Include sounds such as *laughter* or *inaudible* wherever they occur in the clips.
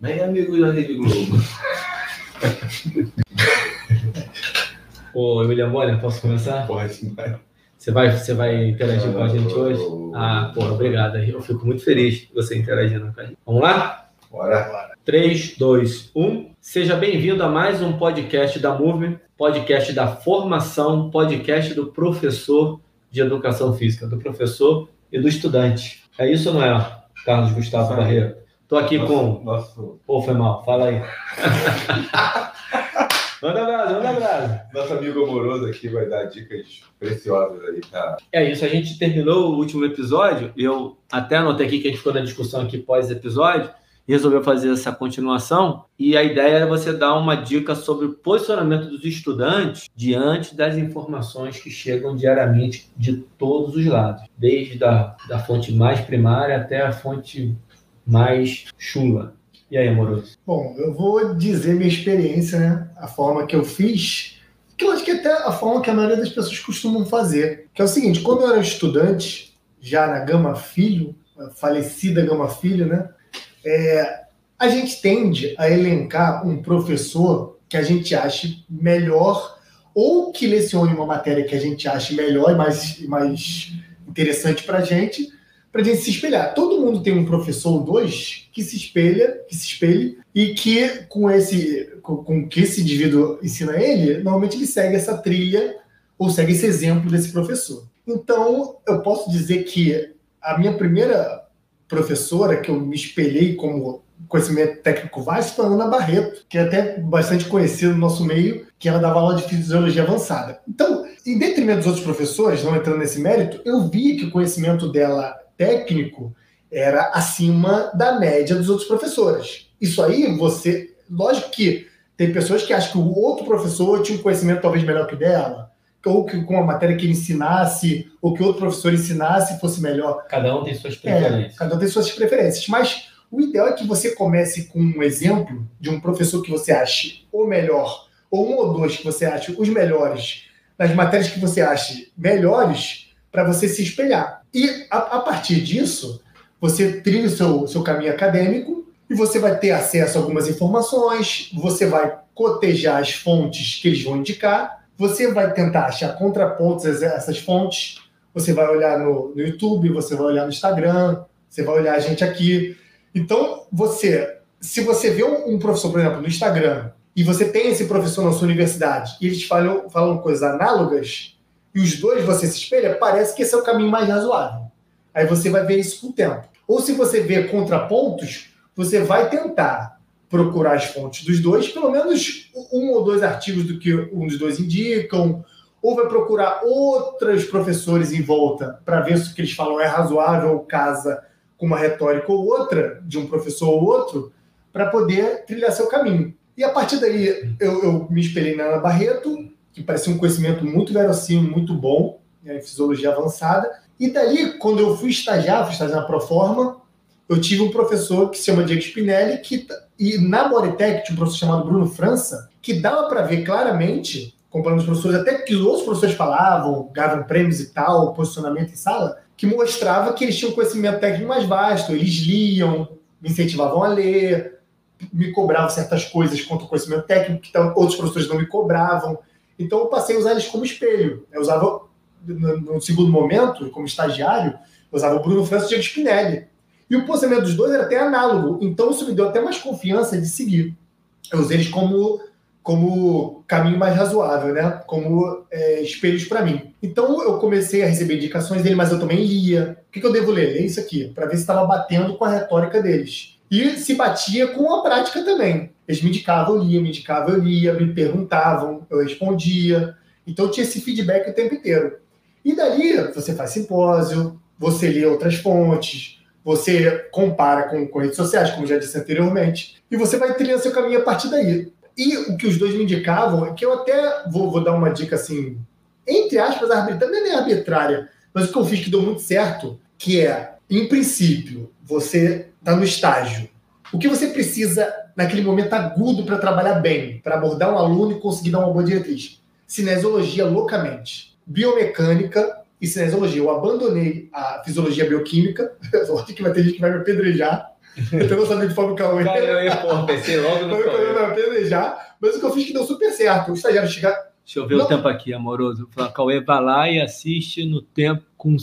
Bem amigo da Rede Globo. Ô, William Bonner, posso começar? Pode, vai. Você vai, você vai interagir com a gente hoje? Ah, pô, obrigado. Eu fico muito feliz de você interagindo com a gente. Vamos lá? Bora. 3, 2, 1. Seja bem-vindo a mais um podcast da Movement, podcast da formação, podcast do professor de educação física, do professor e do estudante. É isso ou não é, Carlos Gustavo. Barreiro? Estou aqui Nosso, com. nosso, Pô, foi mal, fala aí. *laughs* manda abraço, manda abraço. nosso amigo amoroso aqui vai dar dicas preciosas aí, tá? É isso, a gente terminou o último episódio. Eu até anotei aqui que a gente ficou na discussão aqui pós-episódio resolveu fazer essa continuação. E a ideia era você dar uma dica sobre o posicionamento dos estudantes diante das informações que chegam diariamente de todos os lados, desde a da fonte mais primária até a fonte mais chula. E aí, amoroso? Bom, eu vou dizer minha experiência, né? A forma que eu fiz, que eu acho que até a forma que a maioria das pessoas costumam fazer. Que é o seguinte, quando eu era estudante, já na Gama Filho, falecida Gama Filho, né? É, a gente tende a elencar um professor que a gente ache melhor ou que lecione uma matéria que a gente ache melhor e mais, mais interessante para a gente, para a gente se espelhar. Todo mundo tem um professor ou dois que se espelha, que se espelhe e que com esse, com, com que esse indivíduo ensina ele, normalmente ele segue essa trilha ou segue esse exemplo desse professor. Então, eu posso dizer que a minha primeira professora que eu me espelhei como conhecimento técnico vasto foi a Ana Barreto, que é até bastante conhecida no nosso meio, que ela dava aula de fisiologia avançada. Então, em detrimento dos outros professores, não entrando nesse mérito, eu vi que o conhecimento dela técnico era acima da média dos outros professores. Isso aí, você. Lógico que tem pessoas que acham que o outro professor tinha um conhecimento talvez melhor que o dela, ou que com a matéria que ele ensinasse, ou que outro professor ensinasse fosse melhor. Cada um tem suas É, preferências. cada um tem suas preferências. Mas o ideal é que você comece com um exemplo de um professor que você ache o melhor, ou um ou dois que você ache os melhores, nas matérias que você ache melhores, para você se espelhar. E a, a partir disso, você trilha o seu, seu caminho acadêmico e você vai ter acesso a algumas informações, você vai cotejar as fontes que eles vão indicar, você vai tentar achar contrapontos a essas fontes, você vai olhar no, no YouTube, você vai olhar no Instagram, você vai olhar a gente aqui. Então, você, se você vê um, um professor, por exemplo, no Instagram, e você tem esse professor na sua universidade, e eles falam, falam coisas análogas, e os dois você se espelha, parece que esse é o caminho mais razoável. Aí você vai ver isso com o tempo. Ou se você vê contrapontos, você vai tentar procurar as fontes dos dois, pelo menos um ou dois artigos do que um dos dois indicam, ou vai procurar outros professores em volta para ver se o que eles falam é razoável ou casa com uma retórica ou outra, de um professor ou outro, para poder trilhar seu caminho. E a partir daí eu, eu me espelhei na Ana Barreto, que parecia um conhecimento muito verossímil, muito bom, né, em fisiologia avançada. E daí, quando eu fui estagiar, fui estagiar na Proforma, eu tive um professor que se chama Diego Spinelli, que, e na Bodytech tinha um professor chamado Bruno França, que dava para ver claramente, comparando os professores, até que os outros professores falavam, ganhavam prêmios e tal, posicionamento em sala, que mostrava que eles tinham conhecimento técnico mais vasto, eles liam, me incentivavam a ler, me cobravam certas coisas quanto ao conhecimento técnico que outros professores não me cobravam. Então eu passei a usar eles como espelho. Eu usava, no, segundo momento, como estagiário, eu usava o Bruno França e o Diego Spinelli. E o posicionamento dos dois era até análogo. Então isso me deu até mais confiança de seguir. Eu usei eles como, como caminho mais razoável, né? Como é, espelhos para mim. Então eu comecei a receber indicações dele, mas eu também lia. O que, que eu devo ler? Ler isso aqui, para ver se estava batendo com a retórica deles. E se batia com a prática também. Eles me indicavam, eu lia, me indicavam, eu lia, me perguntavam, eu respondia. Então eu tinha esse feedback o tempo inteiro. E dali você faz simpósio, você lê outras fontes, você compara com, com redes sociais, como já disse anteriormente, e você vai trilhando seu caminho a partir daí. E o que os dois me indicavam é que eu até vou, vou dar uma dica assim, entre aspas, arbitrária, não é nem arbitrária, mas o que eu fiz que deu muito certo, que é, em princípio, você está no estágio. O que você precisa naquele momento agudo para trabalhar bem, para abordar um aluno e conseguir dar uma boa diretriz? Cinesiologia loucamente. Biomecânica e cinesiologia. Eu abandonei a fisiologia bioquímica. *laughs* Lógico que vai ter gente que vai me apedrejar. Eu não sabia de forma o Cauê. Cara, eu ia, pô, pensei logo no Cauê Cauê. vai planejar, mas o que eu fiz que deu super certo. O estagiário chegar. Deixa eu ver Não. o tempo aqui, amoroso. O Cauê vai lá e assiste no tempo com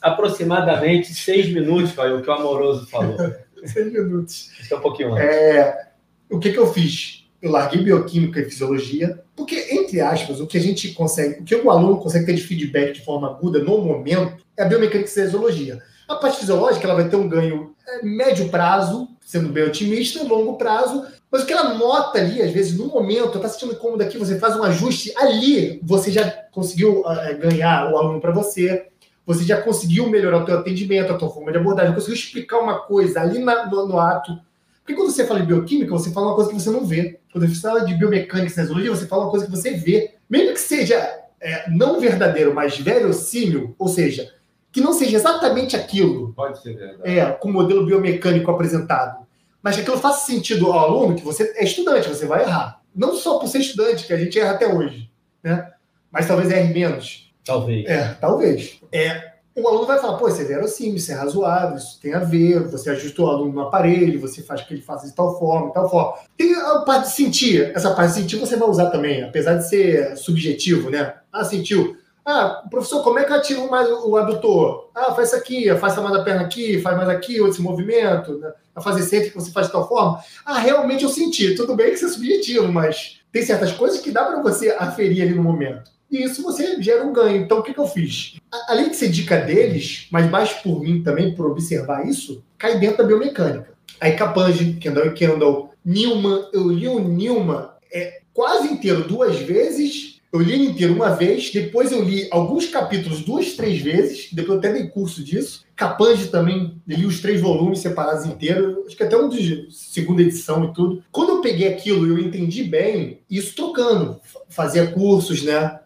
aproximadamente seis minutos, foi o que o amoroso falou. *laughs* Seis minutos. Acho é um pouquinho antes. É, o que, que eu fiz? Eu larguei bioquímica e fisiologia, porque, entre aspas, o que a gente consegue, o que o aluno consegue ter de feedback de forma aguda no momento é a biomecânica e fisiologia. A parte fisiológica ela vai ter um ganho é, médio prazo, sendo bem otimista, longo prazo, mas o que ela nota ali, às vezes, no momento, está sentindo incômodo aqui, você faz um ajuste, ali você já conseguiu é, ganhar o aluno para você, você já conseguiu melhorar o teu atendimento, a tua forma de abordagem, conseguiu explicar uma coisa ali na- no, no ato. Porque quando você fala de bioquímica, você fala uma coisa que você não vê. Quando você fala de biomecânica e cinesiologia, você fala uma coisa que você vê. Mesmo que seja é, não verdadeiro, mas verossímil, ou seja, que não seja exatamente aquilo, Pode ser verdade. é, com o modelo biomecânico apresentado, mas que aquilo faça sentido ao aluno, que você é estudante, você vai errar. Não só por ser estudante, que a gente erra até hoje, né? Mas talvez erre menos. Talvez. É, talvez. É, o aluno vai falar, pô, isso é verossímil, isso é razoável, isso tem a ver, você ajusta o aluno no aparelho, você faz que ele faça de tal forma, de tal forma. Tem a parte de sentir, essa parte de sentir você vai usar também, apesar de ser subjetivo, né? Ah, sentiu. Ah, professor, como é que eu ativo mais o adutor? Ah, faz isso aqui, afasta mais a perna aqui, faz mais aqui, outro movimento, né? a fazer sempre que você faz de tal forma. Ah, realmente eu senti. Tudo bem que isso é subjetivo, mas tem certas coisas que dá para você aferir ali no momento. E isso você gera um ganho. Então, o que, que eu fiz? Além de ser dica deles, mas mais por mim também, por observar isso, cai dentro da biomecânica. Aí Capange, Kendall e Kendall, Newman, eu li o Newman é, quase inteiro duas vezes. Eu li ele inteiro uma vez, depois eu li alguns capítulos duas, três vezes, depois eu até dei curso disso. Capange também, li os três volumes separados inteiros, acho que até um de segunda edição e tudo. Quando eu peguei aquilo eu entendi bem, isso trocando, fa- fazia cursos, né?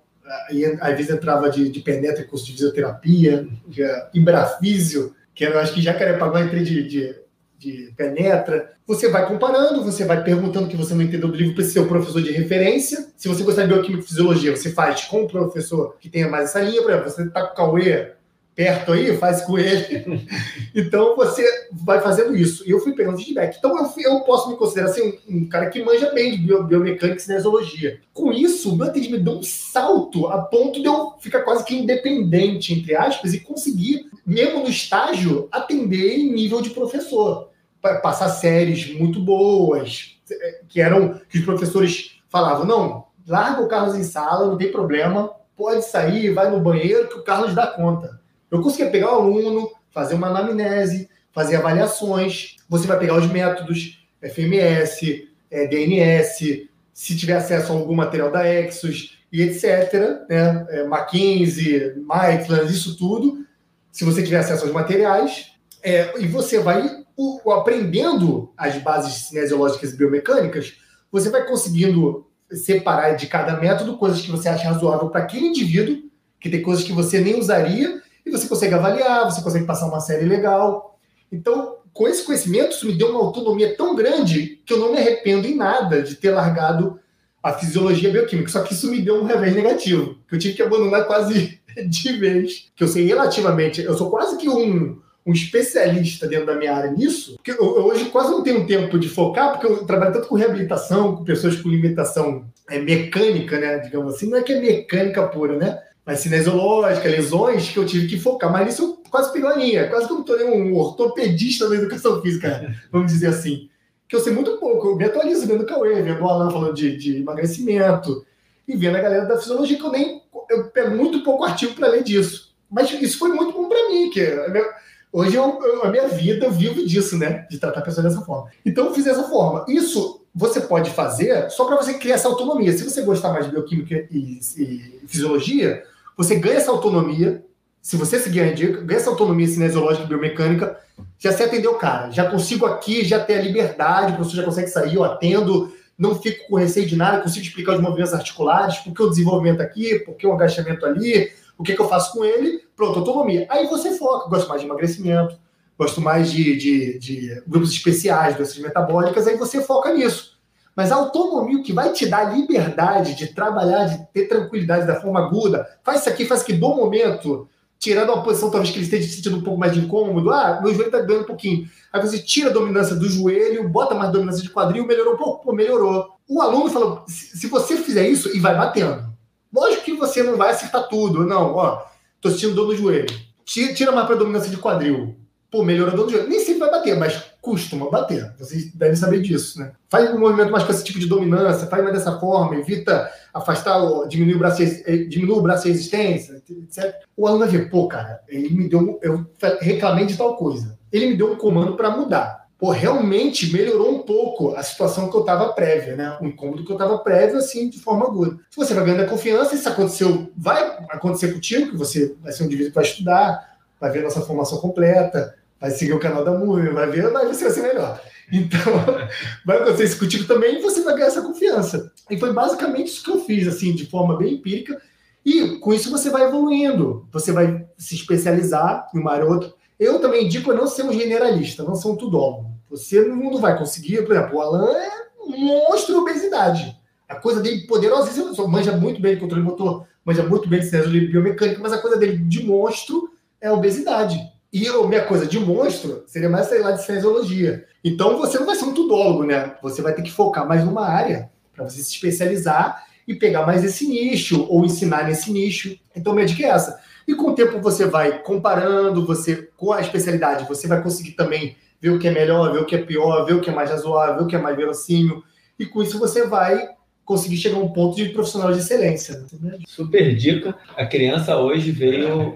Às vezes entrava de, de penetra em curso de fisioterapia, de Ibrafísio, que eu acho que Jacarepaguá entrei de, de, de penetra. Você vai comparando, você vai perguntando o que você não entendeu do livro para seu professor de referência. Se você gostar de bioquímica e fisiologia, você faz com um professor que tenha mais essa linha. Por exemplo, você está com o Cauê perto aí, faz com ele. *laughs* então você vai fazendo isso. E eu fui pegando feedback. Então eu, eu posso me considerar assim, um, um cara que manja bem de bio- biomecânica e cinesiologia. Com isso, o meu atendimento deu um salto a ponto de eu ficar quase que independente, entre aspas, e conseguir, mesmo no estágio, atender em nível de professor. Pa- Passar séries muito boas, eh, que eram que os professores falavam, não, larga o Carlos em sala, não tem problema, pode sair, vai no banheiro que o Carlos dá conta. Eu conseguia pegar o aluno, fazer uma anamnese, fazer avaliações, você vai pegar os métodos, FMS, eh, DNS, se tiver acesso a algum material da Exos e etc., né? eh, Mackenzie, Maitland, isso tudo, se você tiver acesso aos materiais, eh, e você vai o- o aprendendo as bases cinesiológicas e biomecânicas, você vai conseguindo separar de cada método coisas que você acha razoável para aquele indivíduo, que tem coisas que você nem usaria, e você consegue avaliar, você consegue passar uma série legal. Então, com esse conhecimento, isso me deu uma autonomia tão grande que eu não me arrependo em nada de ter largado a fisiologia bioquímica. Só que isso me deu um revés negativo, que eu tive que abandonar quase *laughs* de vez. Que eu sei relativamente, eu sou quase que um, um especialista dentro da minha área nisso, porque eu, eu hoje quase não tenho tempo de focar, porque eu trabalho tanto com reabilitação, com pessoas com limitação é, mecânica, né? Digamos assim, não é que é mecânica pura, né? Mas cinesiológica, lesões, que eu tive que focar. Mas nisso eu quase peguei linha. Quase que eu tornei um ortopedista da educação física, *laughs* vamos dizer assim. Que eu sei muito pouco. Eu me atualizo vendo o Cauê, vendo o Alan falando de, de emagrecimento e vendo a galera da fisiologia, que eu nem. Eu pego muito pouco artigo para ler disso. Mas isso foi muito bom para mim, que a minha- hoje eu, eu- a minha vida eu vivo disso, né? De tratar pessoas dessa forma. Então eu fiz dessa forma. Isso você pode fazer só para você criar essa autonomia. Se você gostar mais de bioquímica e, e fisiologia, você ganha essa autonomia. Se você seguir a dica, ganha essa autonomia cinesiológica e biomecânica, já se atendeu o cara. Já consigo aqui, já ter a liberdade, o professor já consegue sair, eu atendo, não fico com receio de nada, consigo explicar os movimentos articulares, por que o desenvolvimento aqui, por que o agachamento ali, o que, que eu faço com ele, pronto, autonomia. Aí você foca, gosto mais de emagrecimento, gosto mais de, de, de grupos especiais, doenças metabólicas, aí você foca nisso. Mas a autonomia, o que vai te dar liberdade de trabalhar, de ter tranquilidade da forma aguda, faz isso aqui, faz aqui do momento, tirando uma posição talvez que ele esteja sentindo um pouco mais de incômodo, ah, meu joelho tá doendo um pouquinho. Aí você tira a dominância do joelho, bota mais dominância de quadril, melhorou um pouco, pô, melhorou. O aluno falou, se, você fizer isso, e vai batendo. Lógico que você não vai acertar tudo, não, ó, tô sentindo dor no joelho. Tira, mais pra dominância de quadril. Pô, melhorou a dor no joelho. Nem sempre vai bater, mas costuma bater. Vocês devem saber disso, né? Faz um movimento mais com esse tipo de dominância, faz mais dessa forma, evita afastar, diminuir o braço, diminui o braço de resistência, etc. O aluno vai ver, pô, cara, ele me deu, eu reclamei de tal coisa. Ele me deu um comando para mudar. Pô, realmente melhorou um pouco a situação que eu estava prévia, né? O incômodo que eu estava prévio, assim, de forma aguda. Se você vai ganhando confiança, isso aconteceu, vai acontecer contigo, que você vai ser um indivíduo que vai estudar, vai ver nossa formação completa, vai seguir o canal da Múmia, vai ver, vai ser assim melhor. Então, *laughs* vai acontecer isso contigo também e você vai ganhar essa confiança. E foi basicamente isso que eu fiz, assim, de forma bem empírica. E com isso você vai evoluindo, você vai se especializar em uma área ou outra. Eu também indico não ser um generalista, não ser um tudólogo. Você não vai conseguir, por exemplo, o Alan é um monstro de obesidade. A coisa dele poderosíssima, manja muito bem de controle motor, manja muito bem de ciência biomecânica, mas a coisa dele de monstro é a obesidade. E a minha coisa de monstro seria mais, sei lá, de cinesiologia. Então você não vai ser um tudólogo, né? Você vai ter que focar mais numa área para você se especializar e pegar mais esse nicho ou ensinar nesse nicho. Então minha dica é essa. E com o tempo você vai comparando, você com a especialidade, você vai conseguir também ver o que é melhor, ver o que é pior, ver o que é mais razoável, ver o que é mais verossímil. E com isso você vai conseguir chegar a um ponto de profissional de excelência. Né? Super dica. A criança hoje veio.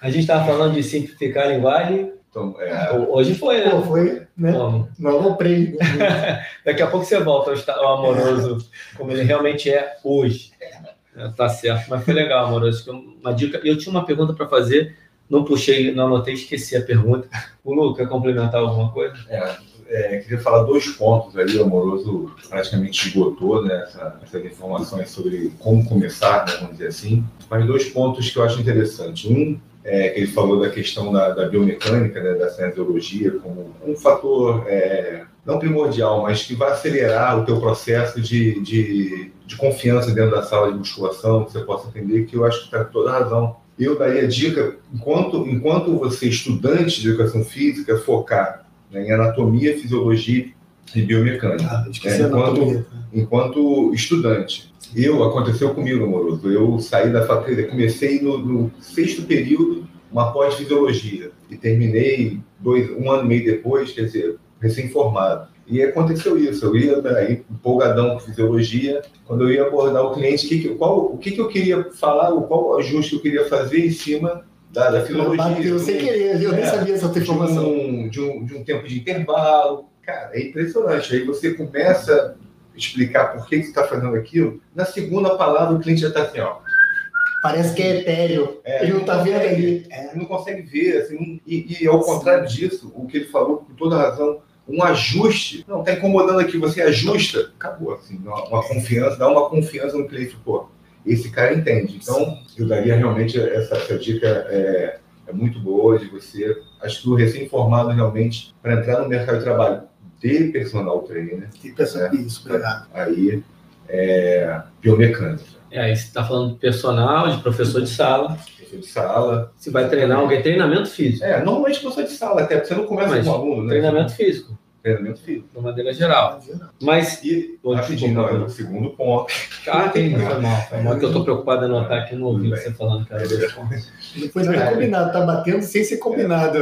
A gente estava falando de simplificar a linguagem. Então, é... Hoje foi, né? Pô, foi, né? Não aloprei. *laughs* Daqui a pouco você volta ao amoroso como ele realmente é hoje. É, tá certo, mas foi legal, amoroso. Uma dica. Eu tinha uma pergunta para fazer, não puxei, não anotei, esqueci a pergunta. O Lu, quer complementar alguma coisa? É, é, queria falar dois pontos aí, o Amoroso praticamente esgotou né, essa, essas informações sobre como começar, né, vamos dizer assim, mas dois pontos que eu acho interessante. Um, é, que ele falou da questão da, da biomecânica, né, da cinesiologia, como um fator é, não primordial, mas que vai acelerar o teu processo de, de, de confiança dentro da sala de musculação, que você possa entender, que eu acho que está toda razão. Eu daria dica, enquanto, enquanto você, estudante de educação física, focar né, em anatomia, fisiologia e biomecânica. Ah, é, enquanto, enquanto estudante. Eu, aconteceu comigo, amoroso. Eu saí da faculdade, comecei no, no sexto período, uma pós-fisiologia, e terminei dois, um ano e meio depois, quer dizer, recém-formado. E aconteceu isso, eu ia aí, empolgadão com fisiologia, quando eu ia abordar o cliente, que, qual, o que, que eu queria falar, qual o ajuste que eu queria fazer em cima da, da filologia. Bateu sem querer, eu é, nem sabia essa informação. De um, de, um, de um tempo de intervalo. Cara, é impressionante. Aí você começa a explicar por que, você está fazendo aquilo. Na segunda palavra, o cliente já está assim, ó. Parece que é etéreo. É, ele não está vendo ali. É. Não consegue ver. Assim, e, e ao contrário disso, o que ele falou com toda razão, um ajuste. Não, está incomodando aqui, você ajusta, acabou. Assim, uma, uma, confiança, dá uma confiança no cliente. Pô, esse cara entende. Então, eu daria realmente essa, essa dica é, é, muito boa de você, acho que o recém-formado realmente, para entrar no mercado de trabalho de personal trainer. De personal, né? isso, obrigado. Aí, é, biomecânica. É, aí você está falando de personal, de professor de sala. Professor de sala. Você vai treinar alguém, treinamento físico. É, normalmente professor de sala, até porque você não começa Mas, com um aluno, né? Treinamento físico treinamento físico. De maneira geral. Mas. E, rapidinho, não, é o segundo ponto. Ah, tem, foi mal. Foi mal que eu estou preocupado em anotar aqui no ouvido você falando que era dois pontos. Não foi nada combinado, tá batendo sem ser combinado.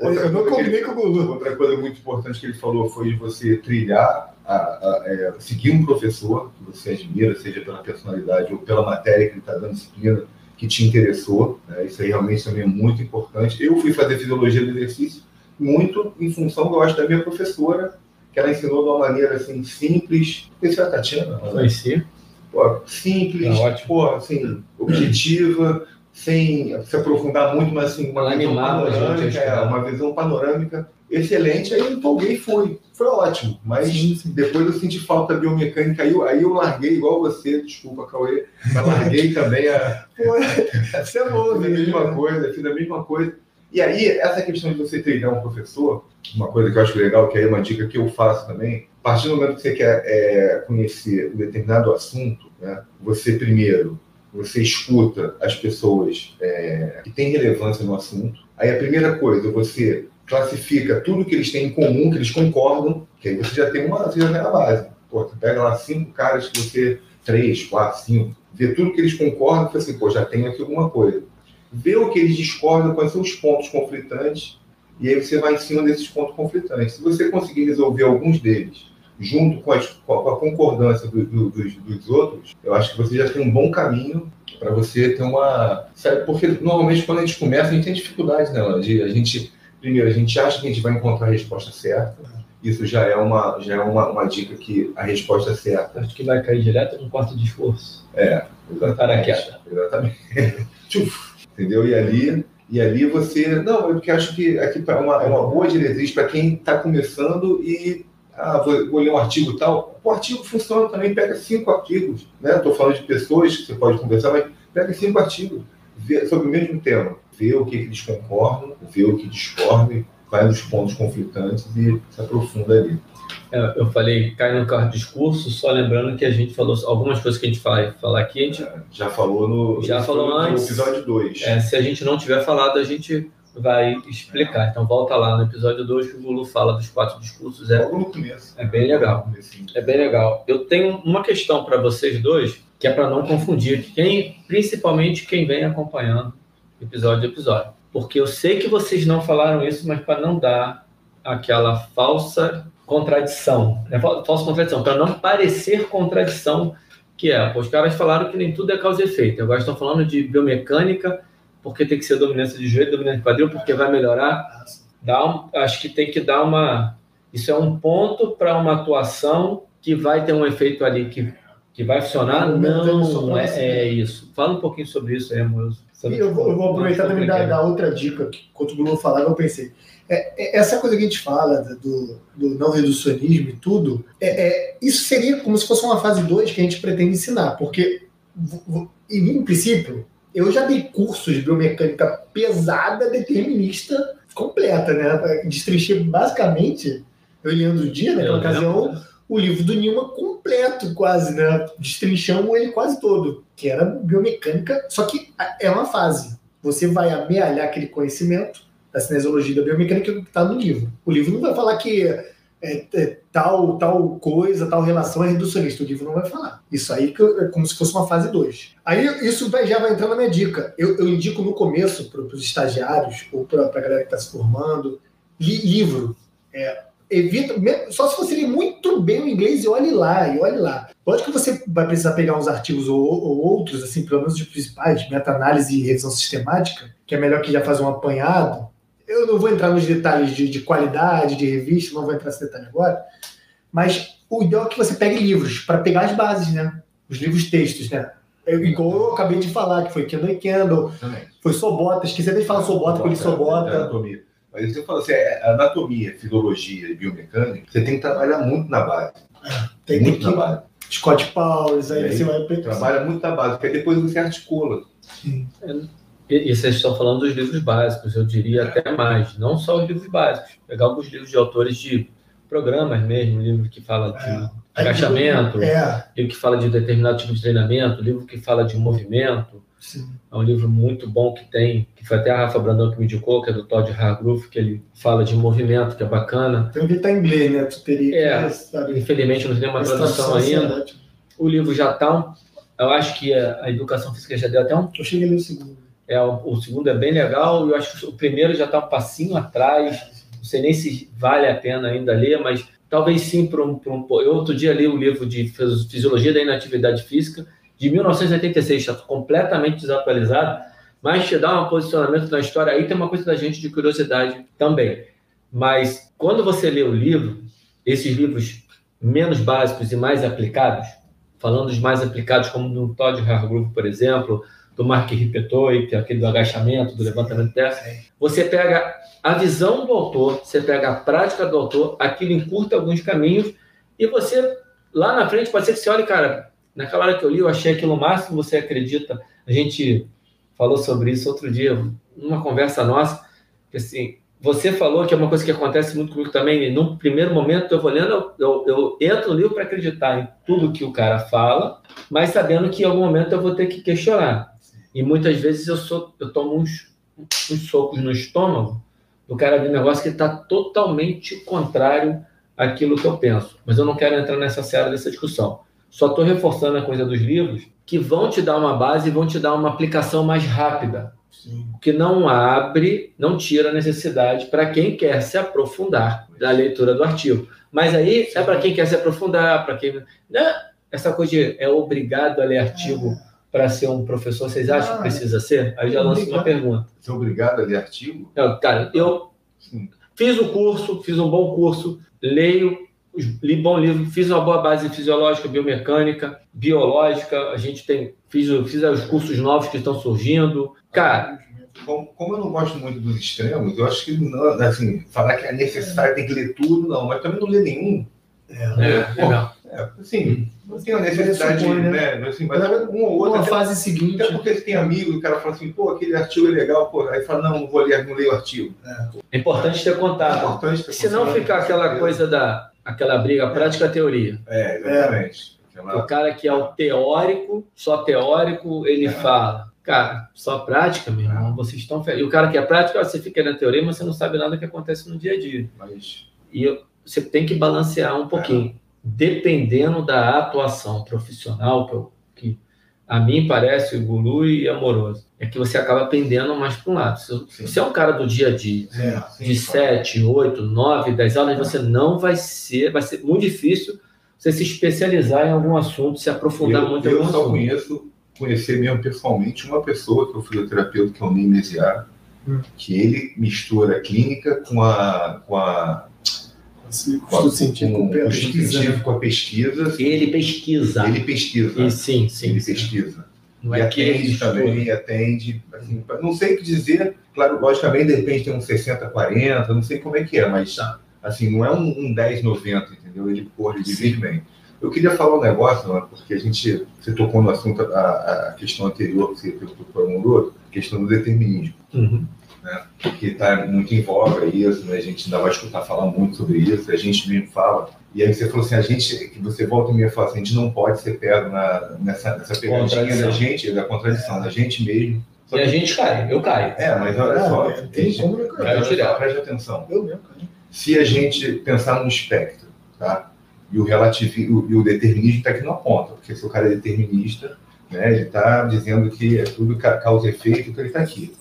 Eu não combinei com o Gulu. Outra coisa muito importante que ele falou foi você trilhar, a, a, é, seguir um professor que você admira, seja pela personalidade ou pela matéria que ele está dando disciplina que te interessou. Né? Isso aí realmente também é muito importante. Eu fui fazer fisiologia do exercício muito em função, eu acho, da minha professora, que ela ensinou de uma maneira assim, simples. Esse é a Tatiana? Conheci. Pô, simples, é pô, assim, objetiva, sem se aprofundar muito, mas assim, uma visão panorâmica, é, uma visão panorâmica excelente, aí eu empolguei e fui. Foi ótimo, mas sim, sim. depois eu senti falta biomecânica, aí eu, aí eu larguei igual você, desculpa, Cauê, mas larguei também a. *laughs* *laughs* Pô, você é bom, fiz a mesma né? coisa, fiz a mesma coisa. E aí, essa questão de você treinar um professor, uma coisa que eu acho legal, que é uma dica que eu faço também, a partir do momento que você quer é, conhecer um determinado assunto, né, você primeiro você escuta as pessoas é, que têm relevância no assunto. Aí a primeira coisa, você classifica tudo que eles têm em comum, que eles concordam, que aí você já tem uma, já tem a base. Pô, você pega lá cinco caras que você, três, quatro, cinco, vê tudo que eles concordam e fala assim, pô, já tenho aqui alguma coisa. Vê o que eles discordam, quais são os pontos conflitantes, e aí você vai em cima desses pontos conflitantes. Se você conseguir resolver alguns deles, junto com, as, com a concordância do, do, dos, dos, outros, eu acho que você já tem um bom caminho para você ter uma. Sabe, porque normalmente quando a gente começa, a gente tem dificuldade, né, A gente, primeiro, a gente acha que a gente vai encontrar a resposta certa. Isso já é uma, já é uma, uma dica que a resposta é certa. Acho que vai cair direto no quarto de esforço. É, exatamente. *laughs* Exatamente. Entendeu? E ali e ali você. Não, eu porque acho que aqui é uma, é uma boa diretriz para quem está começando e. Ah, vou, vou, ler um artigo tal. O artigo funciona também, pega cinco artigos. Estou né? falando de pessoas que você pode conversar, mas pega cinco artigos vê, sobre o mesmo tema. Vê o que, que eles concordam, vê o que discordam, vai nos pontos conflitantes e se aprofunda ali. É, eu falei, cai no carro discurso, só lembrando que a gente falou algumas coisas que a gente vai falar aqui. A gente é, já falou no, já falou no antes, episódio 2. É, se a gente não tiver falado, a gente vai explicar. Então volta lá no episódio 2 que o Lulu fala dos quatro discursos. É, Logo no começo. É bem legal. É bem legal. Eu tenho uma questão para vocês dois, que é para não confundir quem, principalmente quem vem acompanhando episódio a episódio. Porque eu sei que vocês não falaram isso, mas para não dar aquela falsa contradição, né? falsa contradição, para não parecer contradição que é. Os caras falaram que nem tudo é causa e efeito. Agora estão falando de biomecânica, porque tem que ser dominância de joelho, dominância de quadril, porque vai melhorar. Dá um, acho que tem que dar uma. Isso é um ponto para uma atuação que vai ter um efeito ali que, que vai funcionar. Não, é, é, isso. Fala um pouquinho sobre isso aí, amoroso. Eu vou, eu vou aproveitar também da, da outra dica que, enquanto o Bruno falava, eu pensei é, é, essa coisa que a gente fala do, do não reducionismo e tudo, é, é, isso seria como se fosse uma fase 2 que a gente pretende ensinar, porque, em princípio, eu já dei cursos de biomecânica pesada, determinista, completa, né? Destrinchei basicamente, eu e Leandro Dia, naquela ocasião, o livro do Newman completo, quase, né? Destrinchamos ele quase todo, que era biomecânica, só que é uma fase. Você vai amealhar aquele conhecimento da cinesiologia da biomecânica que está no livro. O livro não vai falar que é, é, tal, tal coisa, tal relação é reducionista. O livro não vai falar. Isso aí é como se fosse uma fase 2. Aí isso vai, já vai entrar na minha dica. Eu, eu indico no começo para os estagiários ou para a galera que está se formando, li, livro. É, evita, só se você ler muito bem o inglês e olhe lá, e olhe lá. Lógico que você vai precisar pegar uns artigos ou, ou outros, assim, pelo menos os principais, meta-análise e revisão sistemática, que é melhor que já fazer um apanhado, eu não vou entrar nos detalhes de, de qualidade, de revista, não vou entrar nesse detalhe agora, mas o ideal é que você pegue livros para pegar as bases, né? Os livros textos, né? Eu, igual eu acabei de falar, que foi Kendall e Kendall, Também. foi Sobota, esqueci até de falar Sobota, porque ele Sobota. É. Mas você fala assim, é, anatomia, filologia e biomecânica, você tem que trabalhar muito na base. Tem muito que, na base. Scott Pauls, aí, aí, você vai... Trabalha muito na base, porque depois você articula. Sim. É, e, vocês estão falando dos livros básicos, eu diria até mais, não só os livros básicos, pegar alguns livros de autores de programas mesmo, livro que fala de é. agachamento, é. livro que fala de determinado tipo de treinamento, livro que fala de movimento. Sim. É um livro muito bom que tem, que foi até a Rafa Brandão que me indicou, que é do Todd Hargrove, que ele fala de movimento, que é bacana. Tem um que está em inglês, né? Tu teria é, que, infelizmente não tem uma tradução ainda. O livro já está, eu acho que a, educação física já deu até um. Eu cheguei no segundo. É, o, o, segundo é bem legal, eu acho que o primeiro já está um passinho atrás. Não sei nem se vale a pena ainda ler, mas talvez sim para um, um. Eu outro dia li o livro de Fisiologia da Inatividade Física, de 1986, está completamente desatualizado, mas te dá um posicionamento na história. Aí tem uma coisa da gente de curiosidade também. Mas quando você lê o livro, esses livros menos básicos e mais aplicados, falando dos mais aplicados, como do Todd Hargrove, por exemplo, do Mark Ripetoi, que é aquele do agachamento, do levantamento de terra. Você pega a visão do autor, você pega a prática do autor, aquilo encurta alguns caminhos e você, lá na frente, pode ser que você olhe, cara, naquela hora que eu li, eu achei aquilo máximo, você acredita. A gente falou sobre isso outro dia, numa conversa nossa, que assim, você falou que é uma coisa que acontece muito comigo também. No primeiro momento, eu vou lendo, eu, eu, entro no livro para acreditar em tudo que o cara fala, mas sabendo que em algum momento eu vou ter que questionar. E muitas vezes eu, sou, eu tomo uns, uns socos no estômago do cara de negócio que está totalmente contrário àquilo que eu penso. Mas eu não quero entrar nessa série dessa discussão. Só estou reforçando a coisa dos livros que vão te dar uma base e vão te dar uma aplicação mais rápida. Sim. Que não abre, não tira a necessidade para quem quer se aprofundar da leitura do artigo. Mas aí Sim. é para quem quer se aprofundar, para quem. Né? Essa coisa de é obrigado a ler artigo é. para ser um professor, vocês acham ah, que precisa ser? Aí já lanço uma pergunta. Você é obrigado a ler artigo? Não, cara, eu Sim. fiz o curso, fiz um bom curso, leio li bom livro, fiz uma boa base fisiológica, biomecânica, biológica. A gente tem, fiz, fiz os cursos novos que estão surgindo. Cara. Como, como eu não gosto muito dos extremos, eu acho que não, assim, falar que é necessário, tem que ler tudo, não, mas também não ler nenhum. É, é, é, é assim, não tem a necessidade, supõe, né? né? Assim, mas um ou outro. Uma fase seguinte. Até porque você tem amigo e o cara fala assim, pô, aquele artigo é legal, pô, aí fala, não, não vou ler, não leio o artigo. É, importante ter contato. É importante ter Se não ficar aquela coisa da aquela briga prática-teoria. É, exatamente. Aquela... O cara que é o teórico, só teórico, ele é. fala, cara, só prática, meu irmão, vocês estão felizes. E o cara que é prático, você fica na teoria, mas você não sabe nada que acontece no dia a dia. Mas... E você tem que balancear um pouquinho, é. dependendo da atuação profissional que, eu, que a mim parece guru e amoroso é que você acaba pendendo mais para um lado. Se você é um cara do dia a dia, é, sim, de 7, 8, 9, 10 aulas, você não vai ser, vai ser muito difícil você se especializar em algum assunto, se aprofundar eu, muito em algum assunto. Eu só conheço, conhecer mesmo pessoalmente uma pessoa que é o fisioterapeuta, que é o Ney hum. que ele mistura a clínica com a, com a com a, científico, com, com, científico, com a pesquisa. Ele pesquisa. Ele pesquisa. E, sim, sim. Ele sim. pesquisa. Não e é atende também, atende. Assim, não sei o que dizer, claro, logicamente, de repente tem um 60-40, não sei como é que é, mas assim, não é um, um 10-90, entendeu? Ele, porra, ele divide bem. Eu queria falar um negócio, né, porque a gente, você tocou no assunto, a, a questão anterior que você perguntou para o a questão do determinismo. Uhum. Né, que está muito em voga isso, né, a gente ainda vai escutar falar muito sobre isso, a gente mesmo fala e aí você falou assim, a gente, que você volta e me fala assim, a gente não pode ser pego na, nessa, nessa pegadinha da gente, da contradição, da gente mesmo. Só e a gente cai, eu caio. É, mas olha é, só, tem como eu caio. Preste atenção. Eu mesmo caio. Se a gente pensar no espectro, tá? E o relativismo e o determinismo está aqui na ponta, porque se o cara é determinista, né, ele está dizendo que é tudo causa e efeito, então ele está aqui.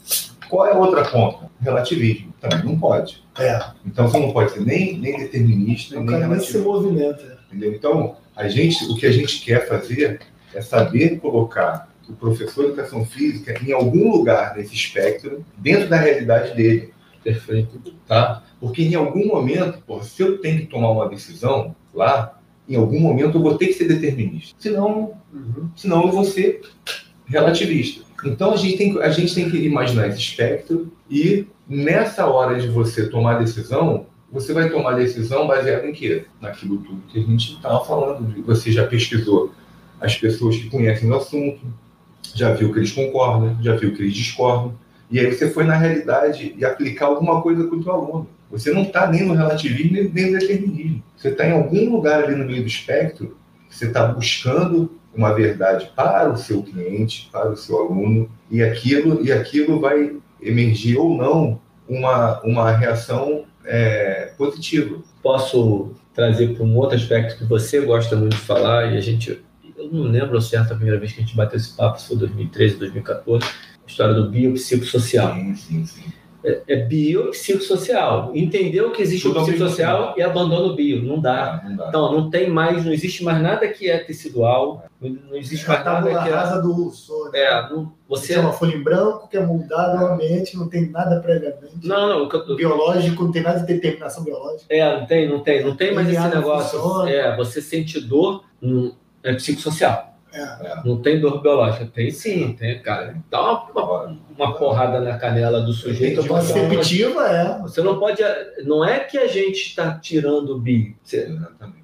Qual é a outra ponta? Relativismo. Também não pode. É. Então você não pode ser nem, nem determinista, o nem relativista. se movimenta. Entendeu? Então, a gente, o que a gente quer fazer é saber colocar o professor de educação física em algum lugar nesse espectro, dentro da realidade dele. Perfeito. Tá? Porque em algum momento, pô, se eu tenho que tomar uma decisão lá, em algum momento eu vou ter que ser determinista. Senão, uhum. senão eu vou ser relativista. Então a gente, tem, a gente tem que imaginar esse espectro e nessa hora de você tomar decisão, você vai tomar decisão baseada em quê? Naquilo tudo que a gente estava falando. Você já pesquisou as pessoas que conhecem o assunto, já viu que eles concordam, já viu que eles discordam, e aí você foi na realidade e aplicar alguma coisa com o seu aluno. Você não está nem no relativismo nem no determinismo. Você está em algum lugar ali no meio do espectro, você está buscando uma verdade para o seu cliente, para o seu aluno, e aquilo, e aquilo vai emergir ou não uma, uma reação é, positiva. Posso trazer para um outro aspecto que você gosta muito de falar, e a gente, eu não lembro certo a primeira vez que a gente bateu esse papo, se foi 2013, 2014, a história do biopsicossocial. Sim, sim, sim é, é biopsicossocial. Entendeu que existe Tudo o psicossocial e abandona o bio. Não dá. não dá. Então, não tem mais, não existe mais nada que é tecidual. Não existe mais nada que é. rasa do urso. Né? É, não, você. Tem uma folha em branco que é moldada novamente, não tem nada previamente. Não, não. Eu... Biológico, não tem nada de determinação biológica. É, não tem, não tem. Não tem mais esse negócio. Funciona. É, você sente dor, é psicossocial. É. Não tem dor biológica. Tem sim, tem, cara. Dá uma, uma, uma porrada na canela do sujeito. Perceptiva, é. Você não pode. Não é que a gente está tirando o bio.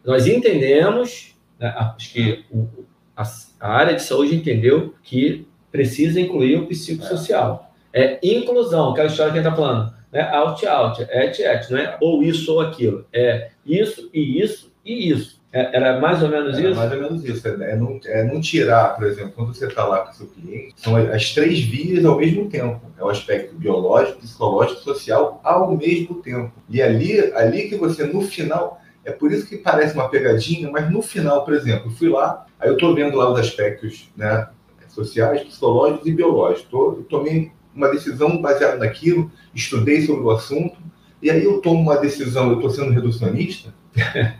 nós entendemos, né, acho que o, a, a, área de saúde entendeu que precisa incluir o psicossocial. É, é inclusão, aquela história que a gente está falando. Né? Out-out, et-et, não é ou isso ou aquilo. É isso e isso e isso. É, era mais ou menos Era isso? mais ou menos isso. É, é não, é não tirar, por exemplo, quando você está lá com o seu cliente, são as três vias ao mesmo tempo. É o aspecto biológico, psicológico, social ao mesmo tempo. E ali, ali que você, no final, é por isso que parece uma pegadinha, mas no final, por exemplo, eu fui lá, aí eu estou vendo lá os aspectos né, sociais, psicológicos e biológicos. Tô, eu tomei uma decisão baseada naquilo, estudei sobre o assunto, e aí eu tomo uma decisão, eu estou sendo reducionista,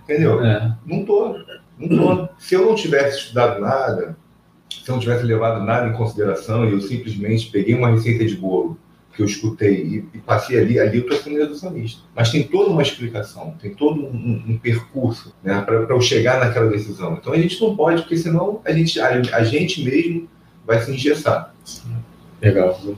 entendeu? É. Não tô, não tô. Se eu não tivesse estudado nada, se eu não tivesse levado nada em consideração e eu simplesmente peguei uma receita de bolo que eu escutei e, e passei ali, ali eu estou sendo reducionista. Mas tem toda uma explicação, tem todo um, um- um percurso né, para eu chegar naquela decisão. Então a gente não pode, porque senão a gente, a, a gente mesmo vai se engessar. Legal. O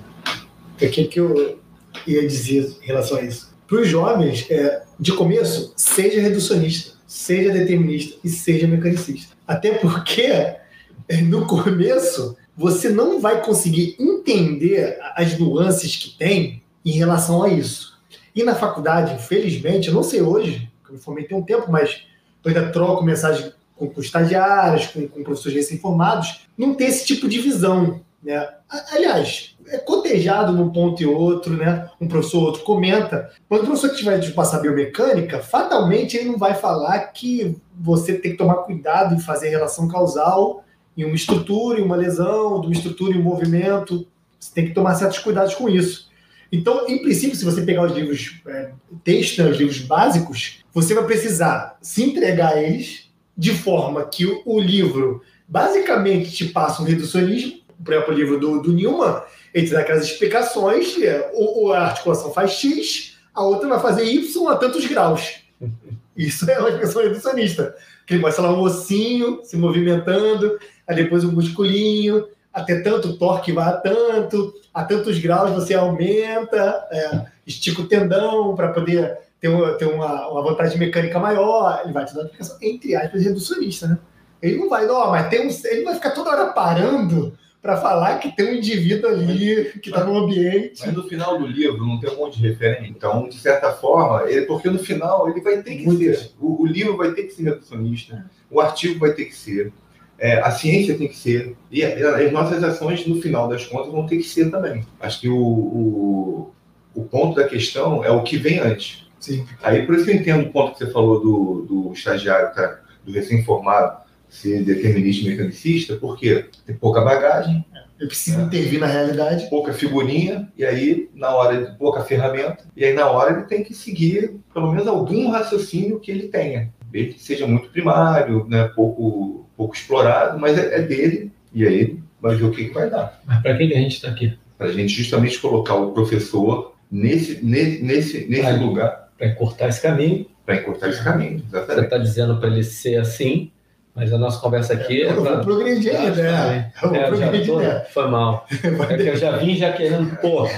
que, que eu ia dizer em relação a isso? Para os jovens, é, de começo, seja reducionista, seja determinista e seja mecanicista. Até porque, é, no começo, você não vai conseguir entender as nuances que tem em relação a isso. E na faculdade, infelizmente, eu não sei hoje, eu me formei tem um tempo, mas eu ainda troco mensagem com, com estagiários, com, com professores recém-formados, não tem esse tipo de visão. Né? Aliás, é cotejado num ponto e outro, né? Um professor ou outro comenta. Quando o professor tiver de passar biomecânica, fatalmente ele não vai falar que você tem que tomar cuidado em fazer relação causal em uma estrutura, em uma lesão, de uma estrutura em um movimento. Você tem que tomar certos cuidados com isso. Então, em princípio, se você pegar os livros é, textos, né, os livros básicos, você vai precisar se entregar a eles de forma que o, livro basicamente te passa um reducionismo. O livro do, do Newman, ele te dá aquelas explicações, é, ou, ou a articulação faz X, a outra vai fazer Y a tantos graus. *laughs* Isso é uma expressão reducionista. Que ele mostra lá um ossinho se movimentando, aí depois um musculinho, até tanto torque vai a tanto, a tantos graus você aumenta, é, estica o tendão para poder ter, uma, ter uma, uma vantagem mecânica maior. Ele vai te dar uma explicação, entre aspas, reducionista, né? Ele não vai, não, mas tem um, ele vai ficar toda hora parando para falar que tem um indivíduo ali que está no ambiente. Mas no final do livro não tem um monte de referência. Então, de certa forma, ele, porque no final ele vai ter que ser. O, o livro vai ter que ser reducionista, o artigo vai ter que ser, é, a ciência tem que ser, e as nossas ações, no final das contas, vão ter que ser também. Acho que o, o, o ponto da questão é o que vem antes. Sim. Aí, por isso que eu entendo o ponto que você falou do, do estagiário, tá? do recém-formado, ser determinista e mecanicista, porque tem pouca bagagem, Eu preciso intervir na realidade. pouca figurinha, e aí, na hora, de pouca ferramenta, e aí, na hora, ele tem que seguir pelo menos algum raciocínio que ele tenha. Desde que seja muito primário, né, pouco, pouco explorado, mas é, é dele, e aí ele vai ver o que, que vai dar. Mas para que que a gente está aqui? Para a gente justamente colocar o professor nesse, nesse, nesse, nesse Ali. lugar Para encurtar esse caminho. para encurtar esse caminho. Você Exatamente. está dizendo para ele ser assim, mas a nossa conversa aqui é Eu vou progredir né? Eu vou É, eu progredir, tô, né? foi mal. *laughs* É que eu já vim já querendo, porra.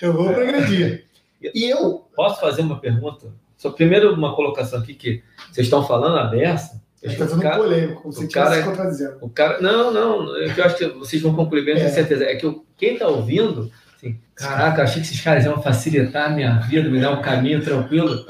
Eu vou progredir. E eu, Posso fazer uma pergunta? Só primeiro uma colocação aqui que vocês estão falando a beça. está o sendo cara- polêmico, como se o estivesse cara- se contradizendo. O cara. Não, não. é que Eu acho que vocês vão concluir bem, eu É. certeza. É que eu- quem está ouvindo, assim, caraca, achei que esses caras iam facilitar a minha vida, me dar um caminho tranquilo.